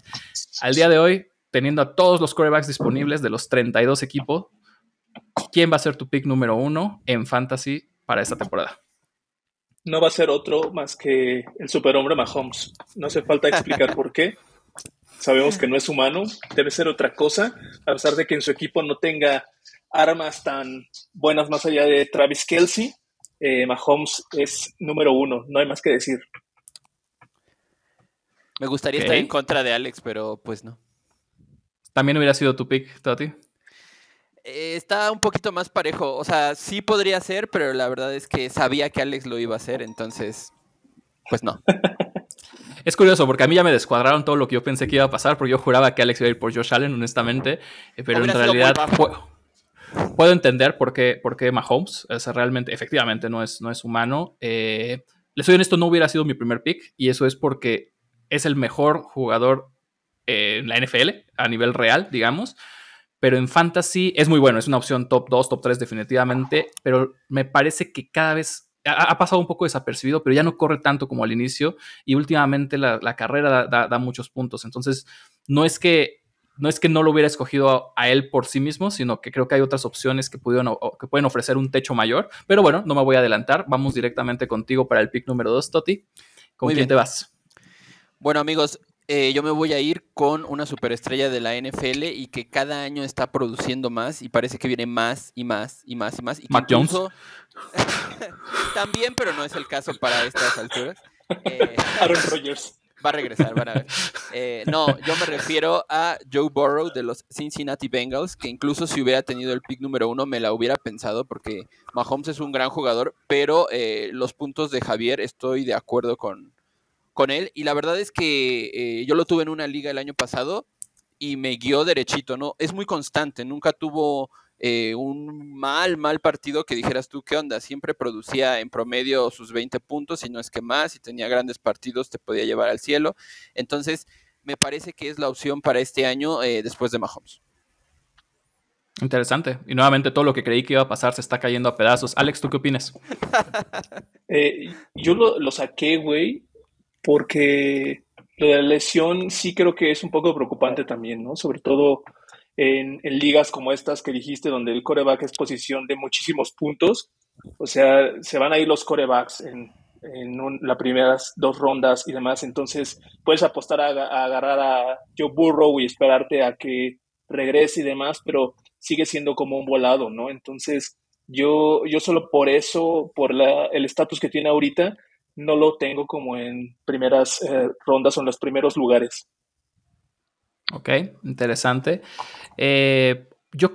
Al día de hoy, teniendo a todos los corebacks disponibles de los 32 equipos, ¿quién va a ser tu pick número uno en fantasy para esta temporada? No va a ser otro más que el superhombre Mahomes. No hace falta explicar por qué. Sabemos que no es humano, debe ser otra cosa, a pesar de que en su equipo no tenga armas tan buenas más allá de Travis Kelsey. Eh, Mahomes es número uno, no hay más que decir. Me gustaría estar en contra de Alex, pero pues no. ¿También hubiera sido tu pick, Tati? Eh, está un poquito más parejo. O sea, sí podría ser, pero la verdad es que sabía que Alex lo iba a hacer, entonces, pues no. Es curioso porque a mí ya me descuadraron todo lo que yo pensé que iba a pasar, porque yo juraba que Alex iba a ir por Josh Allen, honestamente, eh, pero en realidad puedo, entender por qué, por qué Mahomes, o realmente, efectivamente, no es, no es humano. Eh, les soy honesto, no hubiera sido mi primer pick, y eso es porque es el mejor jugador en la NFL a nivel real, digamos. Pero en fantasy es muy bueno, es una opción top 2, top 3 definitivamente, pero me parece que cada vez ha, pasado un poco desapercibido, pero ya no corre tanto como al inicio y últimamente la, carrera da, muchos puntos. Entonces, no es que no es que no lo hubiera escogido a, él por sí mismo, sino que creo que hay otras opciones que, pudieron, que pueden ofrecer un techo mayor. Pero bueno, no me voy a adelantar. Vamos directamente contigo para el pick número 2, Toti. ¿Con quién te vas? Bueno, amigos, eh, yo me voy a ir con una superestrella de la NFL y que cada año está produciendo más y parece que viene más y más y más y más. Y Mac Jones. También, pero no es el caso para estas alturas. Eh, Aaron Rodgers. Va a regresar, van a ver. Eh, no, yo me refiero a Joe Burrow de los Cincinnati Bengals, que incluso si hubiera tenido el pick número uno me la hubiera pensado porque Mahomes es un gran jugador, pero los puntos de Javier estoy de acuerdo con, con él. Y la verdad es que eh, yo lo tuve en una liga el año pasado y me guió derechito, ¿no? Es muy constante, nunca tuvo eh, un mal, mal partido que dijeras tú, ¿qué onda? Siempre producía en promedio sus 20 puntos, y no es que más, y tenía grandes partidos, te podía llevar al cielo. Entonces, me parece que es la opción para este año eh, después de Mahomes. Interesante. Y nuevamente todo lo que creí que iba a pasar se está cayendo a pedazos. Alex, ¿tú qué opinas? yo lo, lo saqué, güey, porque lo de la lesión sí creo que es un poco preocupante también, ¿no? Sobre todo en, ligas como estas que dijiste, donde el coreback es posición de muchísimos puntos. O sea, se van a ir los corebacks en, las primeras dos rondas y demás. Entonces, puedes apostar a, agarrar a Joe Burrow y esperarte a que regrese y demás, pero sigue siendo como un volado, ¿no? Entonces, yo, yo solo por eso, por la, el estatus que tiene ahorita, no lo tengo como en primeras eh, rondas o en los primeros lugares. Ok, interesante. Eh, yo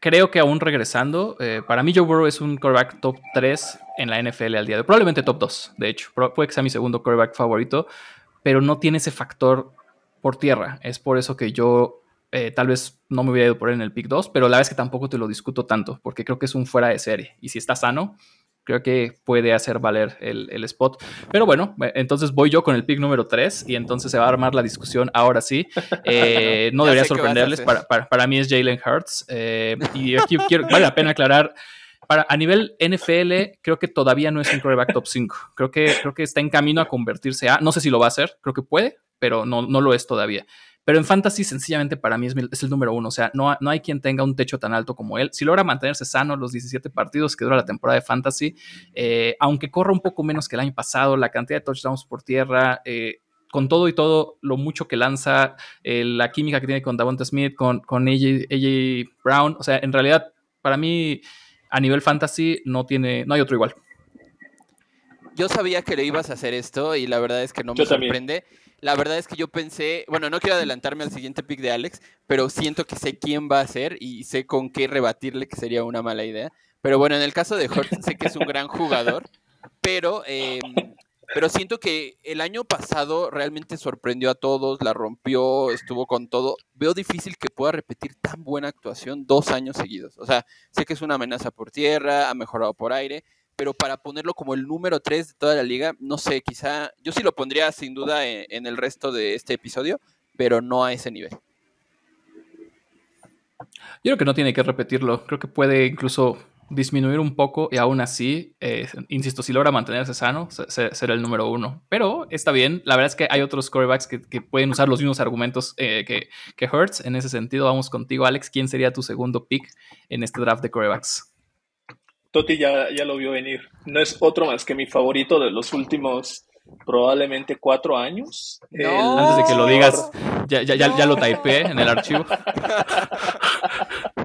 creo que aún regresando, eh, para mí Joe Burrow es un quarterback top 3 en la NFL al día de hoy. Probablemente top 2, de hecho. Puede que sea mi segundo quarterback favorito, pero no tiene ese factor por tierra. Es por eso que yo tal vez no me hubiera ido por él en el pick 2, pero la es que tampoco te lo discuto tanto, porque creo que es un fuera de serie. Y si está sano, creo que puede hacer valer el, spot. Pero bueno, entonces voy yo con el pick número 3 y entonces se va a armar la discusión ahora sí. Eh, no debería sorprenderles, para, para, mí es Jalen Hurts. Eh, y aquí quiero, vale la pena aclarar. Para, a nivel NFL, creo que todavía no es un quarterback top 5. Creo que, creo que está en camino a convertirse a, no sé si lo va a hacer, creo que puede, pero no, no lo es todavía. Pero en fantasy, sencillamente para mí es, el número uno. O sea, no, no hay quien tenga un techo tan alto como él. Si logra mantenerse sano los 17 partidos que dura la temporada de fantasy, eh, aunque corra un poco menos que el año pasado, la cantidad de touchdowns por tierra, eh, con todo y todo, lo mucho que lanza, eh, la química que tiene con Davonta Smith, con, con AJ, Brown. O sea, en realidad, para mí, a nivel fantasy, no, tiene, no hay otro igual. Yo sabía que le ibas a hacer esto y la verdad es que no me sorprende. La verdad es que yo pensé, bueno, no quiero adelantarme al siguiente pick de Alex, pero siento que sé quién va a ser y sé con qué rebatirle que sería una mala idea. Pero bueno, en el caso de Horton sé que es un gran jugador, pero, em, pero siento que el año pasado realmente sorprendió a todos, la rompió, estuvo con todo. Veo difícil que pueda repetir tan buena actuación dos años seguidos. O sea, sé que es una amenaza por tierra, ha mejorado por aire, pero para ponerlo como el número 3 de toda la liga, no sé, quizá yo sí lo pondría sin duda en, el resto de este episodio, pero no a ese nivel. Yo creo que no tiene que repetirlo, creo que puede incluso disminuir un poco y aún así, eh, insisto, si logra mantenerse sano, será el número uno. Pero está bien, la verdad es que hay otros corebacks que, pueden usar los mismos argumentos eh, que, que Hertz. En ese sentido, vamos contigo, Alex. ¿Quién sería tu segundo pick en este draft de corebacks? Toti ya, ya lo vio venir. No es otro más que mi favorito de los últimos probablemente cuatro años. Antes de que lo digas, ya, ya, ya, lo typeé en el archivo.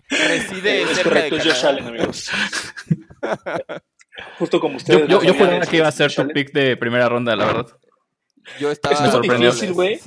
Reside es correcto, Josh Allen, amigos. Justo como ustedes. Yo, yo, yo que iba a ser tu pick de primera ronda, la verdad. Yo estaba... Es muy difícil, güey.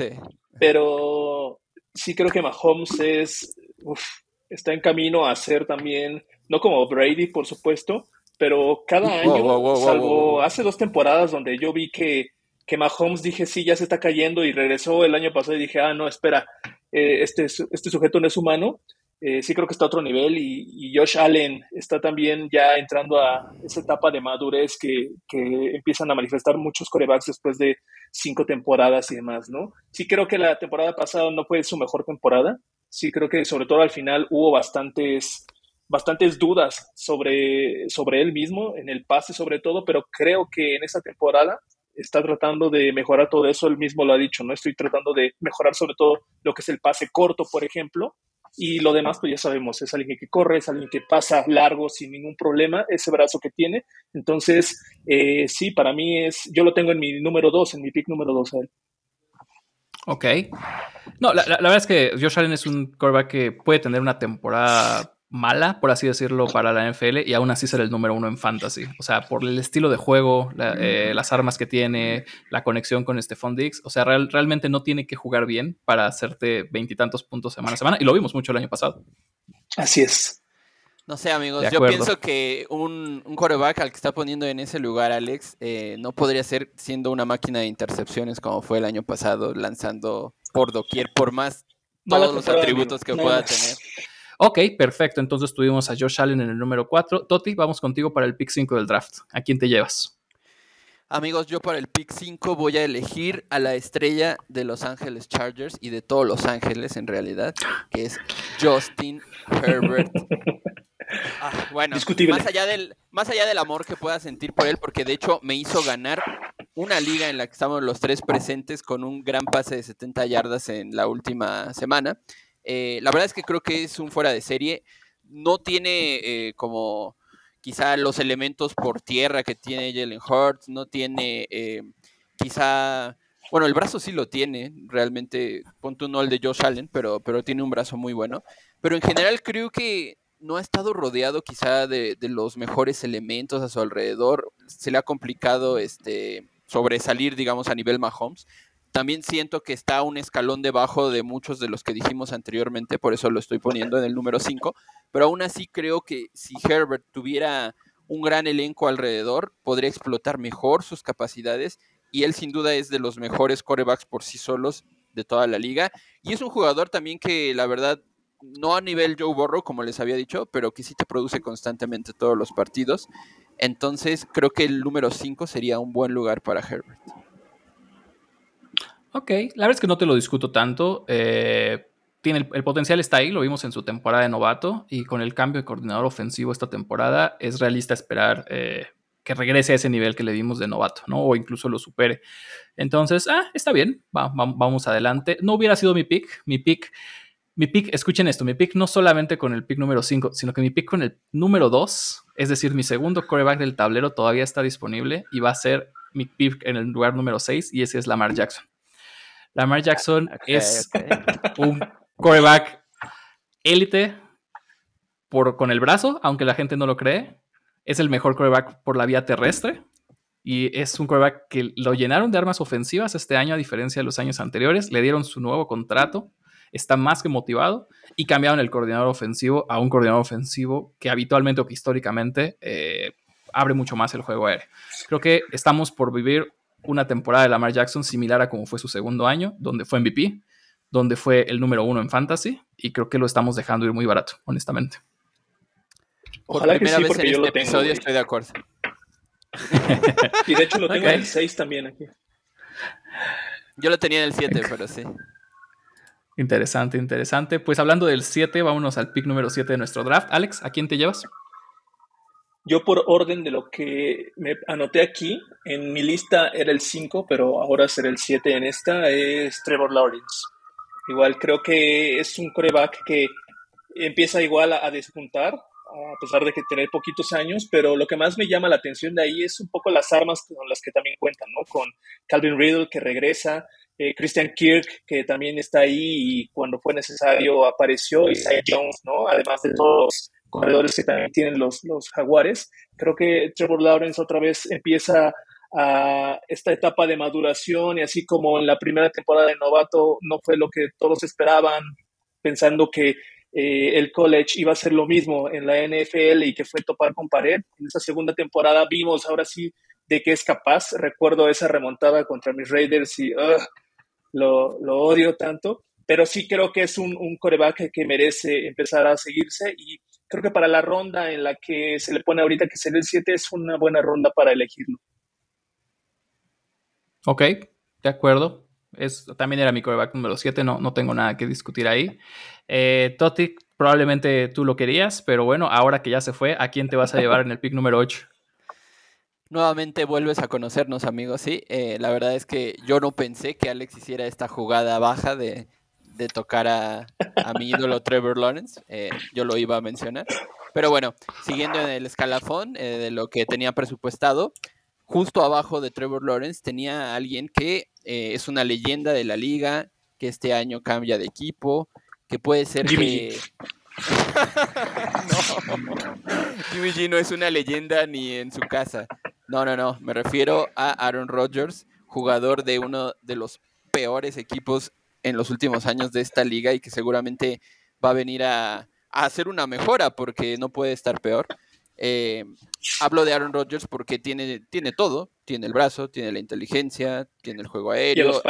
Pero sí creo que Mahomes es... Uf, está en camino a ser también no como Brady, por supuesto, pero cada año, salvo hace dos temporadas donde yo vi que, que Mahomes dije, sí, ya se está cayendo y regresó el año pasado y dije, ah, no, espera, eh, este, este sujeto no es humano. Eh, sí creo que está a otro nivel y, Josh Allen está también ya entrando a esa etapa de madurez que, que, empiezan a manifestar muchos corebacks después de cinco temporadas y demás, ¿no? Sí creo que la temporada pasada no fue su mejor temporada, sí creo que sobre todo al final hubo bastantes bastantes dudas sobre, sobre él mismo, en el pase sobre todo, pero creo que en esta temporada está tratando de mejorar todo eso, él mismo lo ha dicho, ¿no? Estoy tratando de mejorar sobre todo lo que es el pase corto, por ejemplo, y lo demás, pues ya sabemos, es alguien que corre, es alguien que pasa largo sin ningún problema, ese brazo que tiene. Entonces, eh, sí, para mí es, yo lo tengo en mi número dos, en mi pick número dos a él. Ok. No, la, la, verdad es que Josh Allen es un quarterback que puede tener una temporada mala, por así decirlo, para la NFL y aún así ser el número uno en fantasy. O sea, por el estilo de juego, eh, las armas que tiene, la conexión con Stephon Diggs. O sea, realmente no tiene que jugar bien para hacerte veintitantos puntos semana a semana. Y lo vimos mucho el año pasado. Así es. No sé, amigos, yo pienso que un, un quarterback al que está poniendo en ese lugar Alex eh, no podría ser siendo una máquina de intercepciones como fue el año pasado, lanzando por doquier, por más todos los atributos que pueda tener. Ok, perfecto. Entonces tuvimos a Josh Allen en el número 4. Toti, vamos contigo para el pick 5 del draft. ¿A quién te llevas? Amigos, yo para el pick 5 voy a elegir a la estrella de Los Ángeles Chargers y de todos Los Ángeles en realidad, que es Justin Herbert. Ah, bueno, más allá, del, más allá del amor que pueda sentir por él, porque de hecho me hizo ganar una liga en la que estamos los tres presentes con un gran pase de 70 yardas en la última semana. Eh, la verdad es que creo que es un fuera de serie. No tiene eh, como quizá los elementos por tierra que tiene Jalen Hurts, no tiene eh, quizá, bueno, el brazo sí lo tiene, realmente, punto no el de Josh Allen, pero, pero tiene un brazo muy bueno. Pero en general creo que no ha estado rodeado quizá de, de los mejores elementos a su alrededor. Se le ha complicado este sobresalir, digamos, a nivel Mahomes. También siento que está un escalón debajo de muchos de los que dijimos anteriormente, por eso lo estoy poniendo en el número 5, pero aún así creo que si Herbert tuviera un gran elenco alrededor, podría explotar mejor sus capacidades y él sin duda es de los mejores corebacks por sí solos de toda la liga. Y es un jugador también que la verdad, no a nivel Joe Burrow, como les había dicho, pero que sí te produce constantemente todos los partidos. Entonces creo que el número 5 sería un buen lugar para Herbert. Ok, la verdad es que no te lo discuto tanto. Eh, tiene el, potencial está ahí, lo vimos en su temporada de novato y con el cambio de coordinador ofensivo esta temporada es realista esperar eh, que regrese a ese nivel que le dimos de novato, ¿no? O incluso lo supere. Entonces, ah, está bien, vamos adelante. No hubiera sido mi pick, mi pick, mi pick, escuchen esto, mi pick no solamente con el pick número 5, sino que mi pick con el número 2, es decir, mi segundo coreback del tablero todavía está disponible y va a ser mi pick en el lugar número 6 y ese es Lamar Jackson. Lamar Jackson es un coreback élite por, con el brazo, aunque la gente no lo cree. Es el mejor coreback por la vía terrestre. Y es un coreback que lo llenaron de armas ofensivas este año, a diferencia de los años anteriores. Le dieron su nuevo contrato. Está más que motivado. Y cambiaron el coordinador ofensivo a un coordinador ofensivo que habitualmente o que históricamente eh, abre mucho más el juego aéreo. Creo que estamos por vivir una temporada de Lamar Jackson similar a como fue su segundo año, donde fue MVP, donde fue el número uno en fantasy. Y creo que lo estamos dejando ir muy barato, honestamente. Ojalá Por primera vez en este episodio estoy de acuerdo. y de hecho lo tengo en el 6 también aquí. Yo lo tenía en el 7, pero sí. Interesante, interesante. Pues hablando del 7, vámonos al pick número 7 de nuestro draft. Alex, ¿a quién te llevas? Yo por orden de lo que me anoté aquí, en mi lista era el 5, pero ahora será el 7 en esta, es Trevor Lawrence. Igual creo que es un coreback que empieza igual a, a despuntar, a pesar de que tener poquitos años, pero lo que más me llama la atención de ahí es un poco las armas con las que también cuentan, ¿no? Con Calvin Riddle que regresa, eh, Christian Kirk que también está ahí y cuando fue necesario apareció, y Isaiah Jones, ¿no? Además de todos corredores que también tienen los, los jaguares. Creo que Trevor Lawrence otra vez empieza a esta etapa de maduración y así como en la primera temporada de novato no fue lo que todos esperaban, pensando que eh, el college iba a ser lo mismo en la NFL y que fue topar con pared. En esa segunda temporada vimos ahora sí de qué es capaz. Recuerdo esa remontada contra mis Raiders y lo, lo, odio tanto. Pero sí creo que es un, un coreback que merece empezar a seguirse y creo que para la ronda en la que se le pone ahorita que será el 7 es una buena ronda para elegirlo. Ok, de acuerdo. Es, también era mi coreback número 7, no, no tengo nada que discutir ahí. Eh, Toti, probablemente tú lo querías, pero bueno, ahora que ya se fue, ¿a quién te vas a llevar en el pick número 8? Nuevamente vuelves a conocernos, amigos, sí. Eh, la verdad es que yo no pensé que Alex hiciera esta jugada baja de, tocar a, mi ídolo Trevor Lawrence. Eh, yo lo iba a mencionar. Pero bueno, siguiendo en el escalafón eh, de lo que tenía presupuestado, justo abajo de Trevor Lawrence tenía a alguien que es una leyenda de la liga, que este año cambia de equipo, que puede ser que... no, Jimmy G no es una leyenda ni en su casa. No, no, no. Me refiero a Aaron Rodgers, jugador de uno de los peores equipos en los últimos años de esta liga y que seguramente va a venir a, hacer una mejora porque no puede estar peor. Eh, hablo de Aaron Rodgers porque tiene, tiene todo. Tiene el brazo, tiene la inteligencia, tiene el juego aéreo.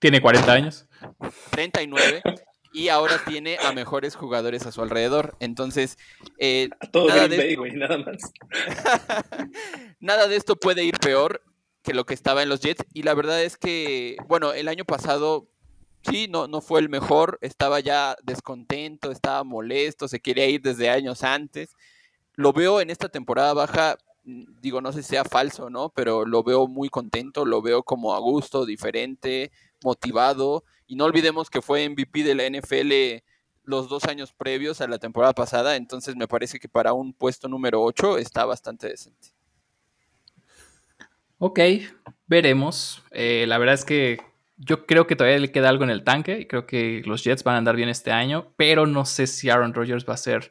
tiene 40 años. 39 y ahora tiene a mejores jugadores a su alrededor. Entonces, eh, nada, de esto, nada más. nada de esto puede ir peor que lo que estaba en los Jets. Y la verdad es que, bueno, el año pasado sí, no, no fue el mejor, estaba ya descontento, estaba molesto, se quería ir desde años antes. Lo veo en esta temporada baja, mm, digo, no sé si sea falso, ¿no? Pero lo veo muy contento, lo veo como a gusto, diferente, motivado. Y no olvidemos que fue MVP de la NFL los dos años previos a la temporada pasada, entonces me parece que para un puesto número 8 está bastante decente. Ok, veremos. Eh, la verdad es que yo creo que todavía le queda algo en el tanque y creo que los Jets van a andar bien este año, pero no sé si Aaron Rodgers va a ser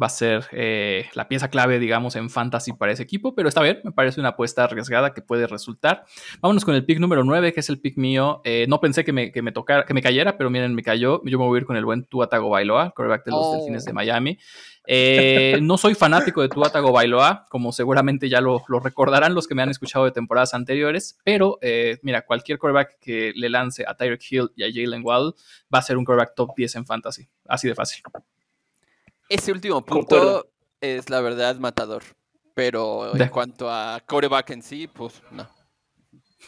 va a ser eh, la pieza clave, digamos, en fantasy para ese equipo, pero está bien, me parece una apuesta arriesgada que puede resultar. Vámonos con el pick número 9, que es el pick mío. Eh, no pensé que me, que me, tocara, que me cayera, pero miren, me cayó. Yo me voy a ir con el buen Tua Tagovailoa, quarterback de los oh. Delfines de Miami. Eh, no soy fanático de Tua Tagovailoa, como seguramente ya lo, recordarán los que me han escuchado de temporadas anteriores, pero mira, cualquier quarterback que le lance a Tyreek Hill y a Jalen Waddle va a ser un quarterback top 10 en fantasy. Así de fácil. Ese último punto es la verdad matador. Pero en cuanto a coreback en sí, pues no.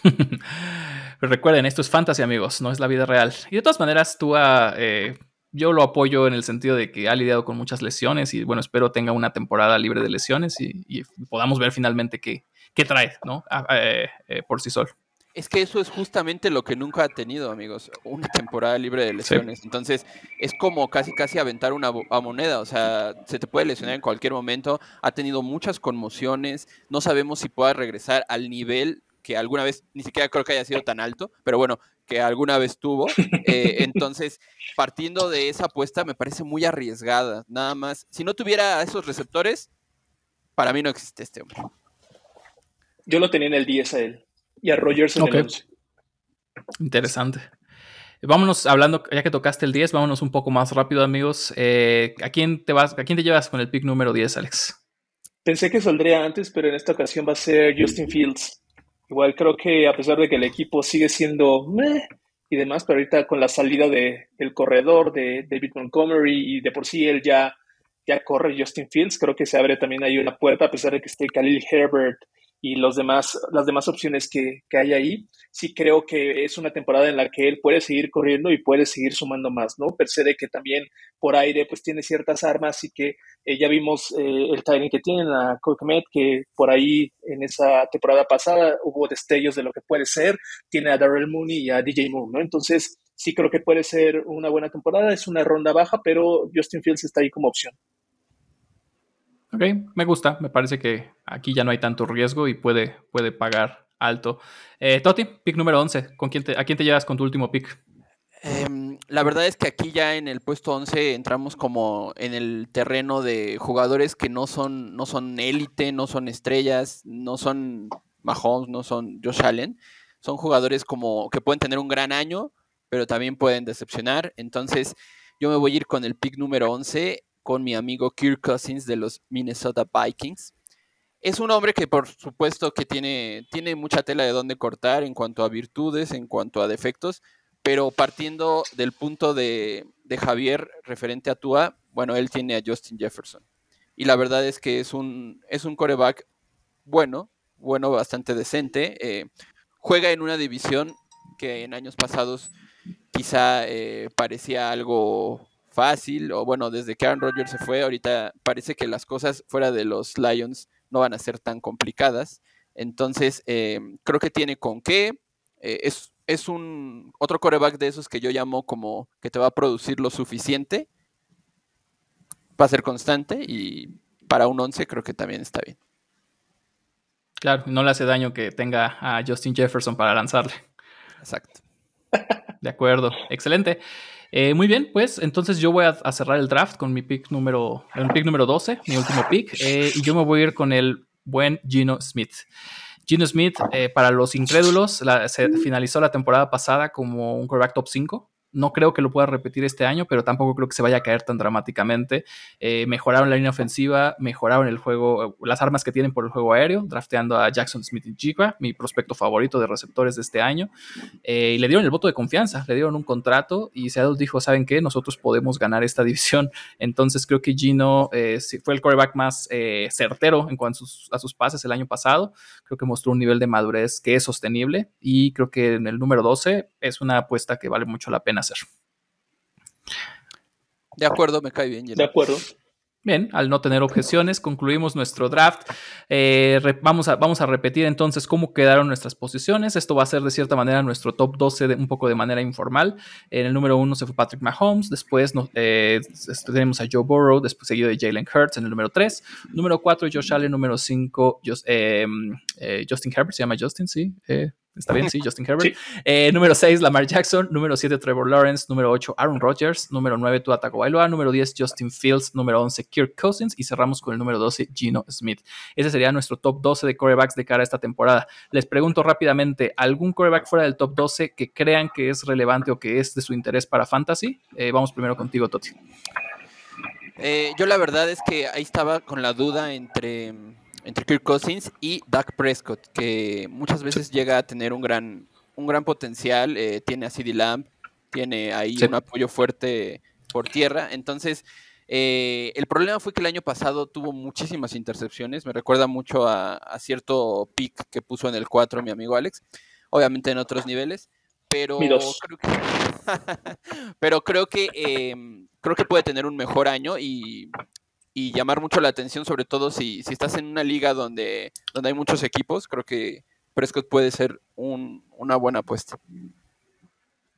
recuerden, esto es fantasy, amigos, no es la vida real. Y de todas maneras, tú eh, yo lo apoyo en el sentido de que ha lidiado con muchas lesiones y bueno, espero tenga una temporada libre de lesiones y, podamos ver finalmente qué, qué trae, ¿no? Eh, eh, por sí solo. Es que eso es justamente lo que nunca ha tenido, amigos, una temporada libre de lesiones. Entonces, es como casi casi aventar una moneda, o sea, se te puede lesionar en cualquier momento, ha tenido muchas conmociones, no sabemos si pueda regresar al nivel que alguna vez, ni siquiera creo que haya sido tan alto, pero bueno, que alguna vez tuvo. Eh, entonces, partiendo de esa apuesta, me parece muy arriesgada. Nada más, si no tuviera esos receptores, para mí no existe este hombre. Yo lo tenía en el 10 a él y a Rogers en el 11. Interesante. Vámonos hablando, ya que tocaste el 10, vámonos un poco más rápido, amigos. Eh, ¿a, quién te vas, ¿A quién te llevas con el pick número 10, Alex? Pensé que saldría antes, pero en esta ocasión va a ser Justin Fields. Igual creo que a pesar de que el equipo sigue siendo meh y demás, pero ahorita con la salida de, del corredor de David Montgomery y de por sí él ya, ya corre Justin Fields, creo que se abre también ahí una puerta, a pesar de que esté Khalil Herbert y los demás, las demás opciones que, que, hay ahí, sí creo que es una temporada en la que él puede seguir corriendo y puede seguir sumando más, ¿no? Percede que también por aire pues tiene ciertas armas y que eh, ya vimos eh, el timing que tiene a Met, que por ahí en esa temporada pasada hubo destellos de lo que puede ser, tiene a Darrell Mooney y a DJ Moon, ¿no? Entonces sí creo que puede ser una buena temporada, es una ronda baja, pero Justin Fields está ahí como opción. Ok, me gusta. Me parece que aquí ya no hay tanto riesgo y puede, puede pagar alto. Eh, Toti, pick número 11. ¿Con quién ¿A quién te llevas con tu último pick? Em, la verdad es que aquí ya en el puesto 11 entramos como en el terreno de jugadores que no son no son élite, no son estrellas, no son Mahomes, no son Josh Allen. Son jugadores como que pueden tener un gran año, pero también pueden decepcionar. Entonces, yo me voy a ir con el pick número 11 con mi amigo Kirk Cousins de los Minnesota Vikings. Es un hombre que por supuesto que tiene, tiene mucha tela de dónde cortar en cuanto a virtudes, en cuanto a defectos, pero partiendo del punto de, Javier referente a Tua, bueno, él tiene a Justin Jefferson. Y la verdad es que es un, es un coreback bueno, bueno, bastante decente. Eh, juega en una división que en años pasados quizá eh, parecía algo fácil, o bueno, desde que Aaron Rodgers se fue, ahorita parece que las cosas fuera de los Lions no van a ser tan complicadas. Entonces, eh, creo que tiene con qué. Eh, es, es un otro coreback de esos que yo llamo como que te va a producir lo suficiente. Va a ser constante y para un 11 creo que también está bien. Claro, no le hace daño que tenga a Justin Jefferson para lanzarle. Exacto. De acuerdo, excelente. Eh, muy bien, pues entonces yo voy a, cerrar el draft con mi pick número, el pick número 12, mi último pick, eh, y yo me voy a ir con el buen Gino Smith. Gino Smith, eh, para los incrédulos, se finalizó la temporada pasada como un quarterback top 5. No creo que lo pueda repetir este año, pero tampoco creo que se vaya a caer tan dramáticamente. Eh, mejoraron la línea ofensiva, mejoraron el juego, las armas que tienen por el juego aéreo, drafteando a Jackson Smith y Jigba, mi prospecto favorito de receptores de este año. Eh, y le dieron el voto de confianza, le dieron un contrato y Seattle dijo, ¿saben qué? Nosotros podemos ganar esta división. Entonces creo que Gino eh, fue el quarterback más certero en cuanto a sus, a sus pases el año pasado. Creo que mostró un nivel de madurez que es sostenible y creo que en el número 12 es una apuesta que vale mucho la pena hacer. De acuerdo, me cae bien. De acuerdo. Bien, al no tener objeciones, concluimos nuestro draft. Eh, vamos, a, vamos a repetir entonces cómo quedaron nuestras posiciones. Esto va a ser de cierta manera nuestro top 12 de, un poco de manera informal. En el número 1 se fue Patrick Mahomes, después eh, tenemos a Joe Burrow, después seguido de Jalen Hurts en el número 3. Número 4 Josh Allen, número 5 em, eh, Justin Herbert, se llama Justin, sí. ¿Está bien? Sí, Justin Herbert. Eh, número 6, Lamar Jackson. Número 7, Trevor Lawrence. Número 8, Aaron Rodgers. Número 9, Tua Tagovailoa. Número 10, Justin Fields. Número 11, Kirk Cousins. Y cerramos con el número 12, Gino Smith. Ese sería nuestro top 12 de corebacks de cara a esta temporada. Les pregunto rápidamente, ¿algún coreback fuera del top 12 que crean que es relevante o que es de su interés para Fantasy? Eh, vamos primero contigo, Toti. Eh, yo la verdad es que ahí estaba con la duda entre entre Kirk Cousins y Dak Prescott, que muchas veces llega a tener un gran, un gran potencial, eh, tiene a CD Lamb, tiene ahí un apoyo fuerte por tierra, entonces eh, el problema fue que el año pasado tuvo muchísimas intercepciones, me recuerda mucho a, cierto pick que puso en el 4 mi amigo Alex, obviamente en otros niveles, pero creo que, pero creo que em, creo que puede tener un mejor año y y llamar mucho la atención, sobre todo si, si estás en una liga donde, donde hay muchos equipos, creo que Prescott puede ser una buena apuesta.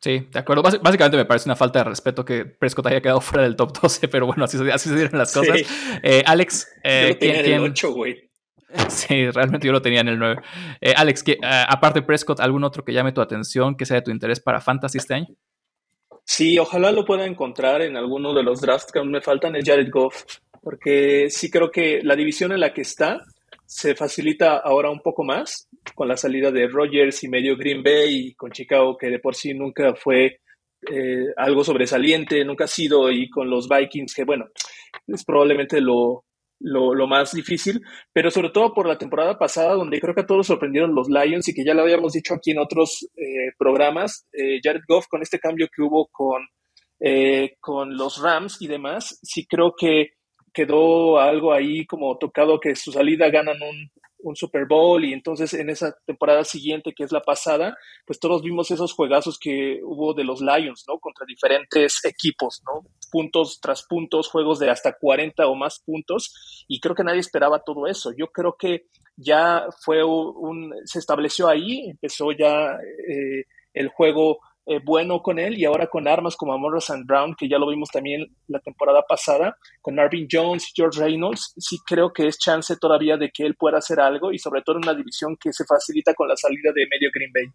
Sí, de acuerdo. básicamente me parece una falta de respeto que Prescott haya quedado fuera del top 12, pero bueno, así, así se dieron las cosas. Eh, Alex, eh, ¿quién, en el 8, güey. Sí, realmente yo lo tenía en el 9. Eh, Alex, que, aparte de Prescott, ¿algún otro que llame tu atención, que sea de tu interés para Fantasy este año? Sí, ojalá lo pueda encontrar en alguno de los drafts que aún me faltan, es Jared Goff porque sí creo que la división en la que está se facilita ahora un poco más con la salida de Rogers y medio Green Bay y con Chicago, que de por sí nunca fue eh, algo sobresaliente, nunca ha sido, y con los Vikings, que bueno, es probablemente lo, lo, más difícil, pero sobre todo por la temporada pasada, donde creo que a todos sorprendieron los Lions y que ya lo habíamos dicho aquí en otros eh, programas, eh, Jared Goff con este cambio que hubo con, con los Rams y demás, sí creo que quedó algo ahí como tocado que su salida ganan un, Super Bowl y entonces en esa temporada siguiente, que es la pasada, pues todos vimos esos juegazos que hubo de los Lions, ¿no? Contra diferentes equipos, ¿no? Puntos tras puntos, juegos de hasta 40 o más puntos y creo que nadie esperaba todo eso. Yo creo que ya fue un, se estableció ahí, empezó ya eh, el juego eh, bueno con él y ahora con armas como Amorra St. Brown, que ya lo vimos también la temporada pasada, con Marvin Jones, George Reynolds, sí creo que es chance todavía de que él pueda hacer algo y sobre todo en una división que se facilita con la salida de medio Green Bay.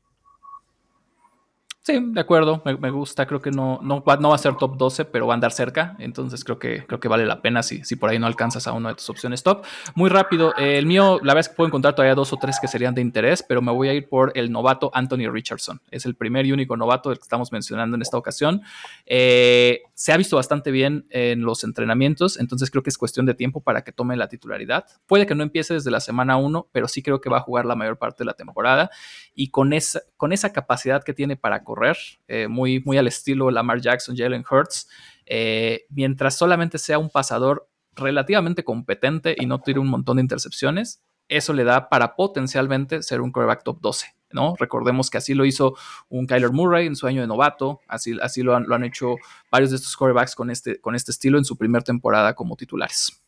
Sí, de acuerdo, me, gusta, creo que no, no, va, no va a ser top 12, pero va a andar cerca, entonces creo que, creo que vale la pena si, si por ahí no alcanzas a una de tus opciones top. Muy rápido, el mío, la verdad es que puedo encontrar todavía dos o tres que serían de interés, pero me voy a ir por el novato Anthony Richardson, es el primer y único novato del que estamos mencionando en esta ocasión. Eh, se ha visto bastante bien en los entrenamientos, entonces creo que es cuestión de tiempo para que tome la titularidad. Puede que no empiece desde la semana 1, pero sí creo que va a jugar la mayor parte de la temporada y con esa, con esa capacidad que tiene para correr, correr, eh, muy, muy al estilo Lamar Jackson, Jalen Hurts, eh, mientras solamente sea un pasador relativamente competente y no tire un montón de intercepciones, eso le da para potencialmente ser un quarterback top 12. ¿no? Recordemos que así lo hizo un Kyler Murray en su año de novato, así, así lo, han, lo han hecho varios de estos quarterbacks con este, con este estilo en su primera temporada como titulares.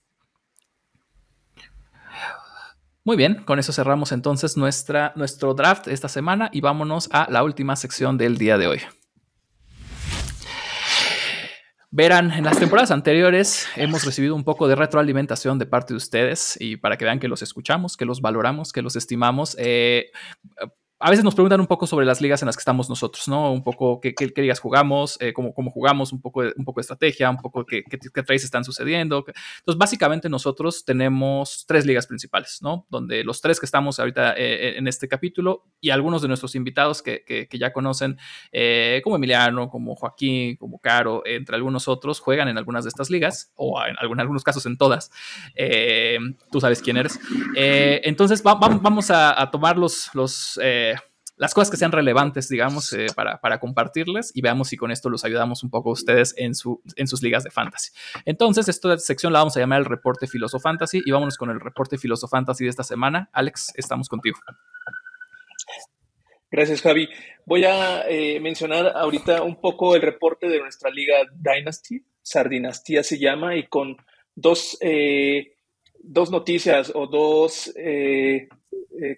Muy bien, con eso cerramos entonces nuestra, nuestro draft esta semana y vámonos a la última sección del día de hoy. Verán, en las temporadas anteriores hemos recibido un poco de retroalimentación de parte de ustedes y para que vean que los escuchamos, que los valoramos, que los estimamos. Eh, a veces nos preguntan un poco sobre las ligas en las que estamos nosotros, ¿no? Un poco qué, qué, ligas jugamos, eh, cómo, cómo, jugamos, un poco, de, un poco de estrategia, un poco qué, qué, qué trades están sucediendo. Entonces, básicamente nosotros tenemos tres ligas principales, ¿no? Donde los tres que estamos ahorita eh, en este capítulo y algunos de nuestros invitados que, que ya conocen, eh, como Emiliano, como Joaquín, como Caro, entre algunos otros, juegan en algunas de estas ligas o en, algunos casos en todas. tú sabes quién eres. entonces, vamos a, a, tomar los... los las cosas que sean relevantes, digamos, eh, para, para, compartirles y veamos si con esto los ayudamos un poco a ustedes en, su, en sus ligas de fantasy. Entonces, esta sección la vamos a llamar el reporte Filosofantasy y vámonos con el reporte Filosofantasy de esta semana. Alex, estamos contigo. Gracias, Javi. Voy a eh, mencionar ahorita un poco el reporte de nuestra liga Dynasty, Sardinastía se llama, y con dos, eh, dos noticias o dos,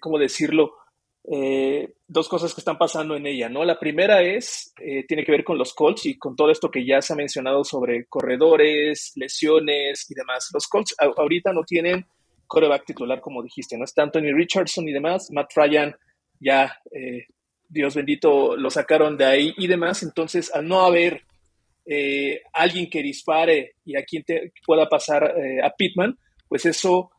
¿cómo decirlo? Eh, dos cosas que están pasando en ella, ¿no? La primera es, eh, tiene que ver con los Colts y con todo esto que ya se ha mencionado sobre corredores, lesiones y demás. Los Colts ahorita no tienen coreback titular, como dijiste, ¿no? Está Anthony Richardson y demás. Matt Ryan ya, eh, Dios bendito, lo sacaron de ahí y demás. Entonces, al no haber eh, alguien que dispare y a quien te pueda pasar a Pitman, pues eso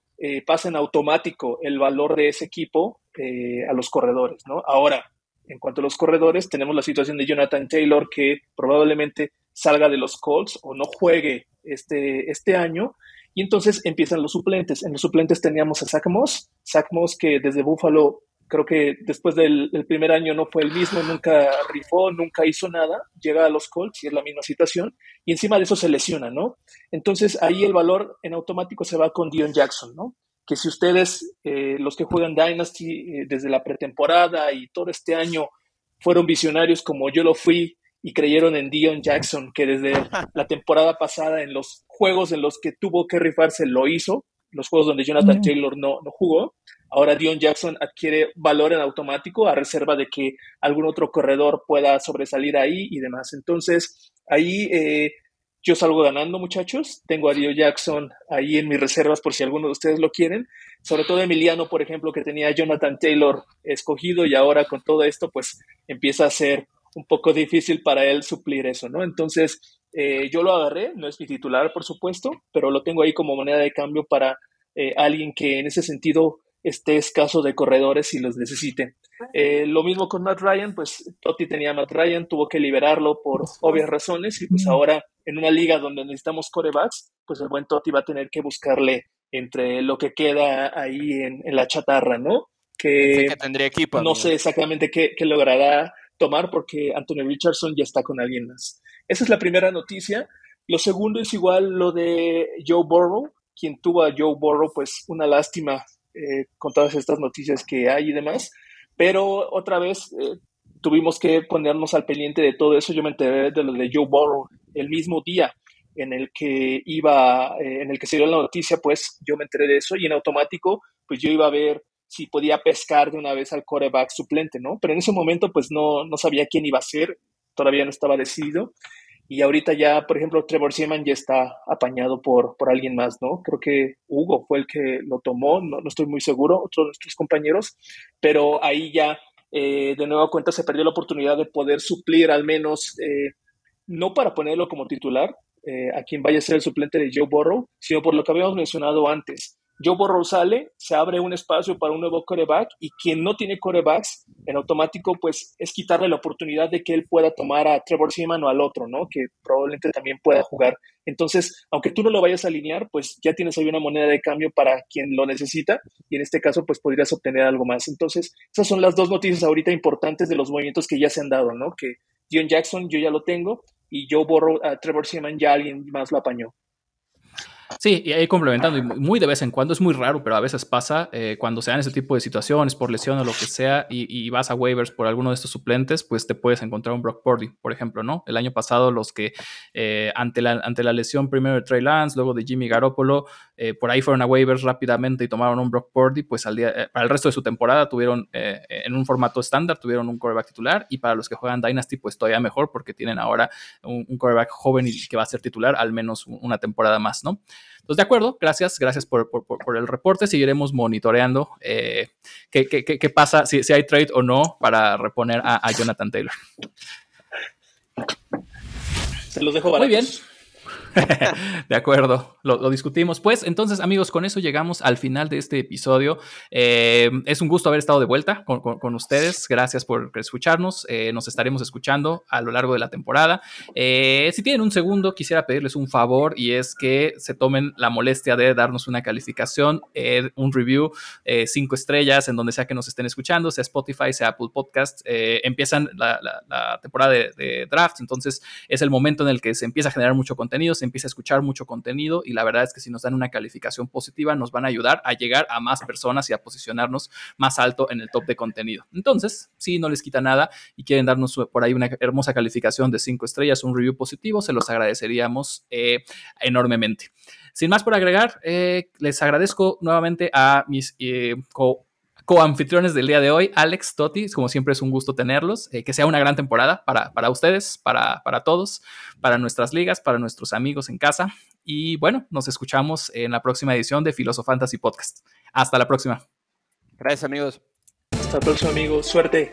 pasa en automático el valor de ese equipo a los corredores, ¿no? Ahora, en cuanto a los corredores, tenemos la situación de Jonathan Taylor que probablemente salga de los Colts o no juegue este, este año. Y entonces empiezan los suplentes. En los suplentes teníamos a Zach Moss, Zach Moss que desde Buffalo creo que después del, primer año no fue el mismo, nunca rifó, nunca hizo nada, llega a los Colts y es la misma situación, y encima de eso se lesiona, ¿no? Entonces ahí el valor en automático se va con Dion Jackson, ¿no? Que si ustedes, eh, los que juegan Dynasty eh, desde la pretemporada y todo este año, fueron visionarios como yo lo fui y creyeron en Dion Jackson, que desde la temporada pasada en los juegos en los que tuvo que rifarse lo hizo, los juegos donde Jonathan Taylor no, no jugó. Ahora Dion Jackson adquiere valor en automático a reserva de que algún otro corredor pueda sobresalir ahí y demás. Entonces, ahí eh, yo salgo ganando, muchachos. Tengo a Dion Jackson ahí en mis reservas por si alguno de ustedes lo quieren. Sobre todo Emiliano, por ejemplo, que tenía a Jonathan Taylor escogido y ahora con todo esto, pues empieza a ser un poco difícil para él suplir eso, ¿no? Entonces, eh, yo lo agarré, no es mi titular, por supuesto, pero lo tengo ahí como moneda de cambio para eh, alguien que en ese sentido esté escaso de corredores y los necesite. Eh, lo mismo con Matt Ryan, pues Totti tenía a Matt Ryan, tuvo que liberarlo por obvias razones y pues ahora en una liga donde necesitamos corebacks, pues el buen Totti va a tener que buscarle entre lo que queda ahí en, la chatarra, ¿no? Que, tendría equipo. No sé exactamente qué, qué logrará tomar porque Anthony Richardson ya está con alguien más. Esa es la primera noticia. Lo segundo es igual lo de Joe Burrow, quien tuvo a Joe Burrow, pues una lástima eh, con todas estas noticias que hay y demás. Pero otra vez eh, tuvimos que ponernos al pendiente de todo eso. Yo me enteré de lo de Joe Burrow el mismo día en el que iba, eh, en el que se dio la noticia, pues yo me enteré de eso y en automático, pues yo iba a ver si podía pescar de una vez al coreback suplente, ¿no? Pero en ese momento pues no, no sabía quién iba a ser, todavía no estaba decidido. Y ahorita ya, por ejemplo, Trevor Seaman ya está apañado por, por alguien más, ¿no? Creo que Hugo fue el que lo tomó, no, no estoy muy seguro, otros de nuestros compañeros, pero ahí ya eh, de nueva cuenta se perdió la oportunidad de poder suplir al menos, eh, no para ponerlo como titular, eh, a quien vaya a ser el suplente de Joe Burrow, sino por lo que habíamos mencionado antes, Joe Burrow sale, se abre un espacio para un nuevo coreback y quien no tiene corebacks, en automático, pues es quitarle la oportunidad de que él pueda tomar a Trevor Seaman o al otro, ¿no? Que probablemente también pueda jugar. Entonces, aunque tú no lo vayas a alinear, pues ya tienes ahí una moneda de cambio para quien lo necesita y en este caso, pues podrías obtener algo más. Entonces, esas son las dos noticias ahorita importantes de los movimientos que ya se han dado, ¿no? Que Dion Jackson yo ya lo tengo y Joe Burrow, a Trevor Seaman ya alguien más lo apañó. Sí, y ahí complementando, y muy de vez en cuando, es muy raro, pero a veces pasa eh, cuando se dan ese tipo de situaciones, por lesión o lo que sea, y, vas a waivers por alguno de estos suplentes, pues te puedes encontrar un Brock Purdy, por ejemplo, ¿no? El año pasado los que eh, ante, la, ante la lesión primero de Trey Lance, luego de Jimmy Garoppolo, eh, por ahí fueron a waivers rápidamente y tomaron un Brock Purdy, pues al día, para el resto de su temporada tuvieron en un formato estándar, tuvieron un quarterback titular, y para los que juegan Dynasty, pues todavía mejor, porque tienen ahora un, un quarterback joven y que va a ser titular al menos una temporada más, ¿no? Entonces, de acuerdo, gracias, gracias por, el reporte. Seguiremos monitoreando eh, qué, pasa, si, hay trade o no para reponer a, Jonathan Taylor. Se los dejo Muy bien. de acuerdo, lo, discutimos. Pues entonces, amigos, con eso llegamos al final de este episodio. Eh, es un gusto haber estado de vuelta con, ustedes. Gracias por escucharnos. Eh, nos estaremos escuchando a lo largo de la temporada. Eh, si tienen un segundo, quisiera pedirles un favor y es que se tomen la molestia de darnos una calificación, un review, cinco estrellas en donde sea que nos estén escuchando, sea Spotify, sea Apple Podcast. empiezan la, temporada de, de draft, entonces es el momento en el que se empieza a generar mucho contenido empieza a escuchar mucho contenido y la verdad es que si nos dan una calificación positiva nos van a ayudar a llegar a más personas y a posicionarnos más alto en el top de contenido. Entonces, si no les quita nada y quieren darnos por ahí una hermosa calificación de cinco estrellas, un review positivo, se los agradeceríamos eh, enormemente. Sin más por agregar, eh, les agradezco nuevamente a mis eh, co coanfitriones del día de hoy, Alex, Toti, como siempre es un gusto tenerlos, eh, que sea una gran temporada para, para ustedes, para, para todos, para nuestras ligas, para nuestros amigos en casa. Y bueno, nos escuchamos en la próxima edición de Filosofantasy Podcast. Hasta la próxima. Gracias amigos. Hasta la próxima, amigos. Suerte.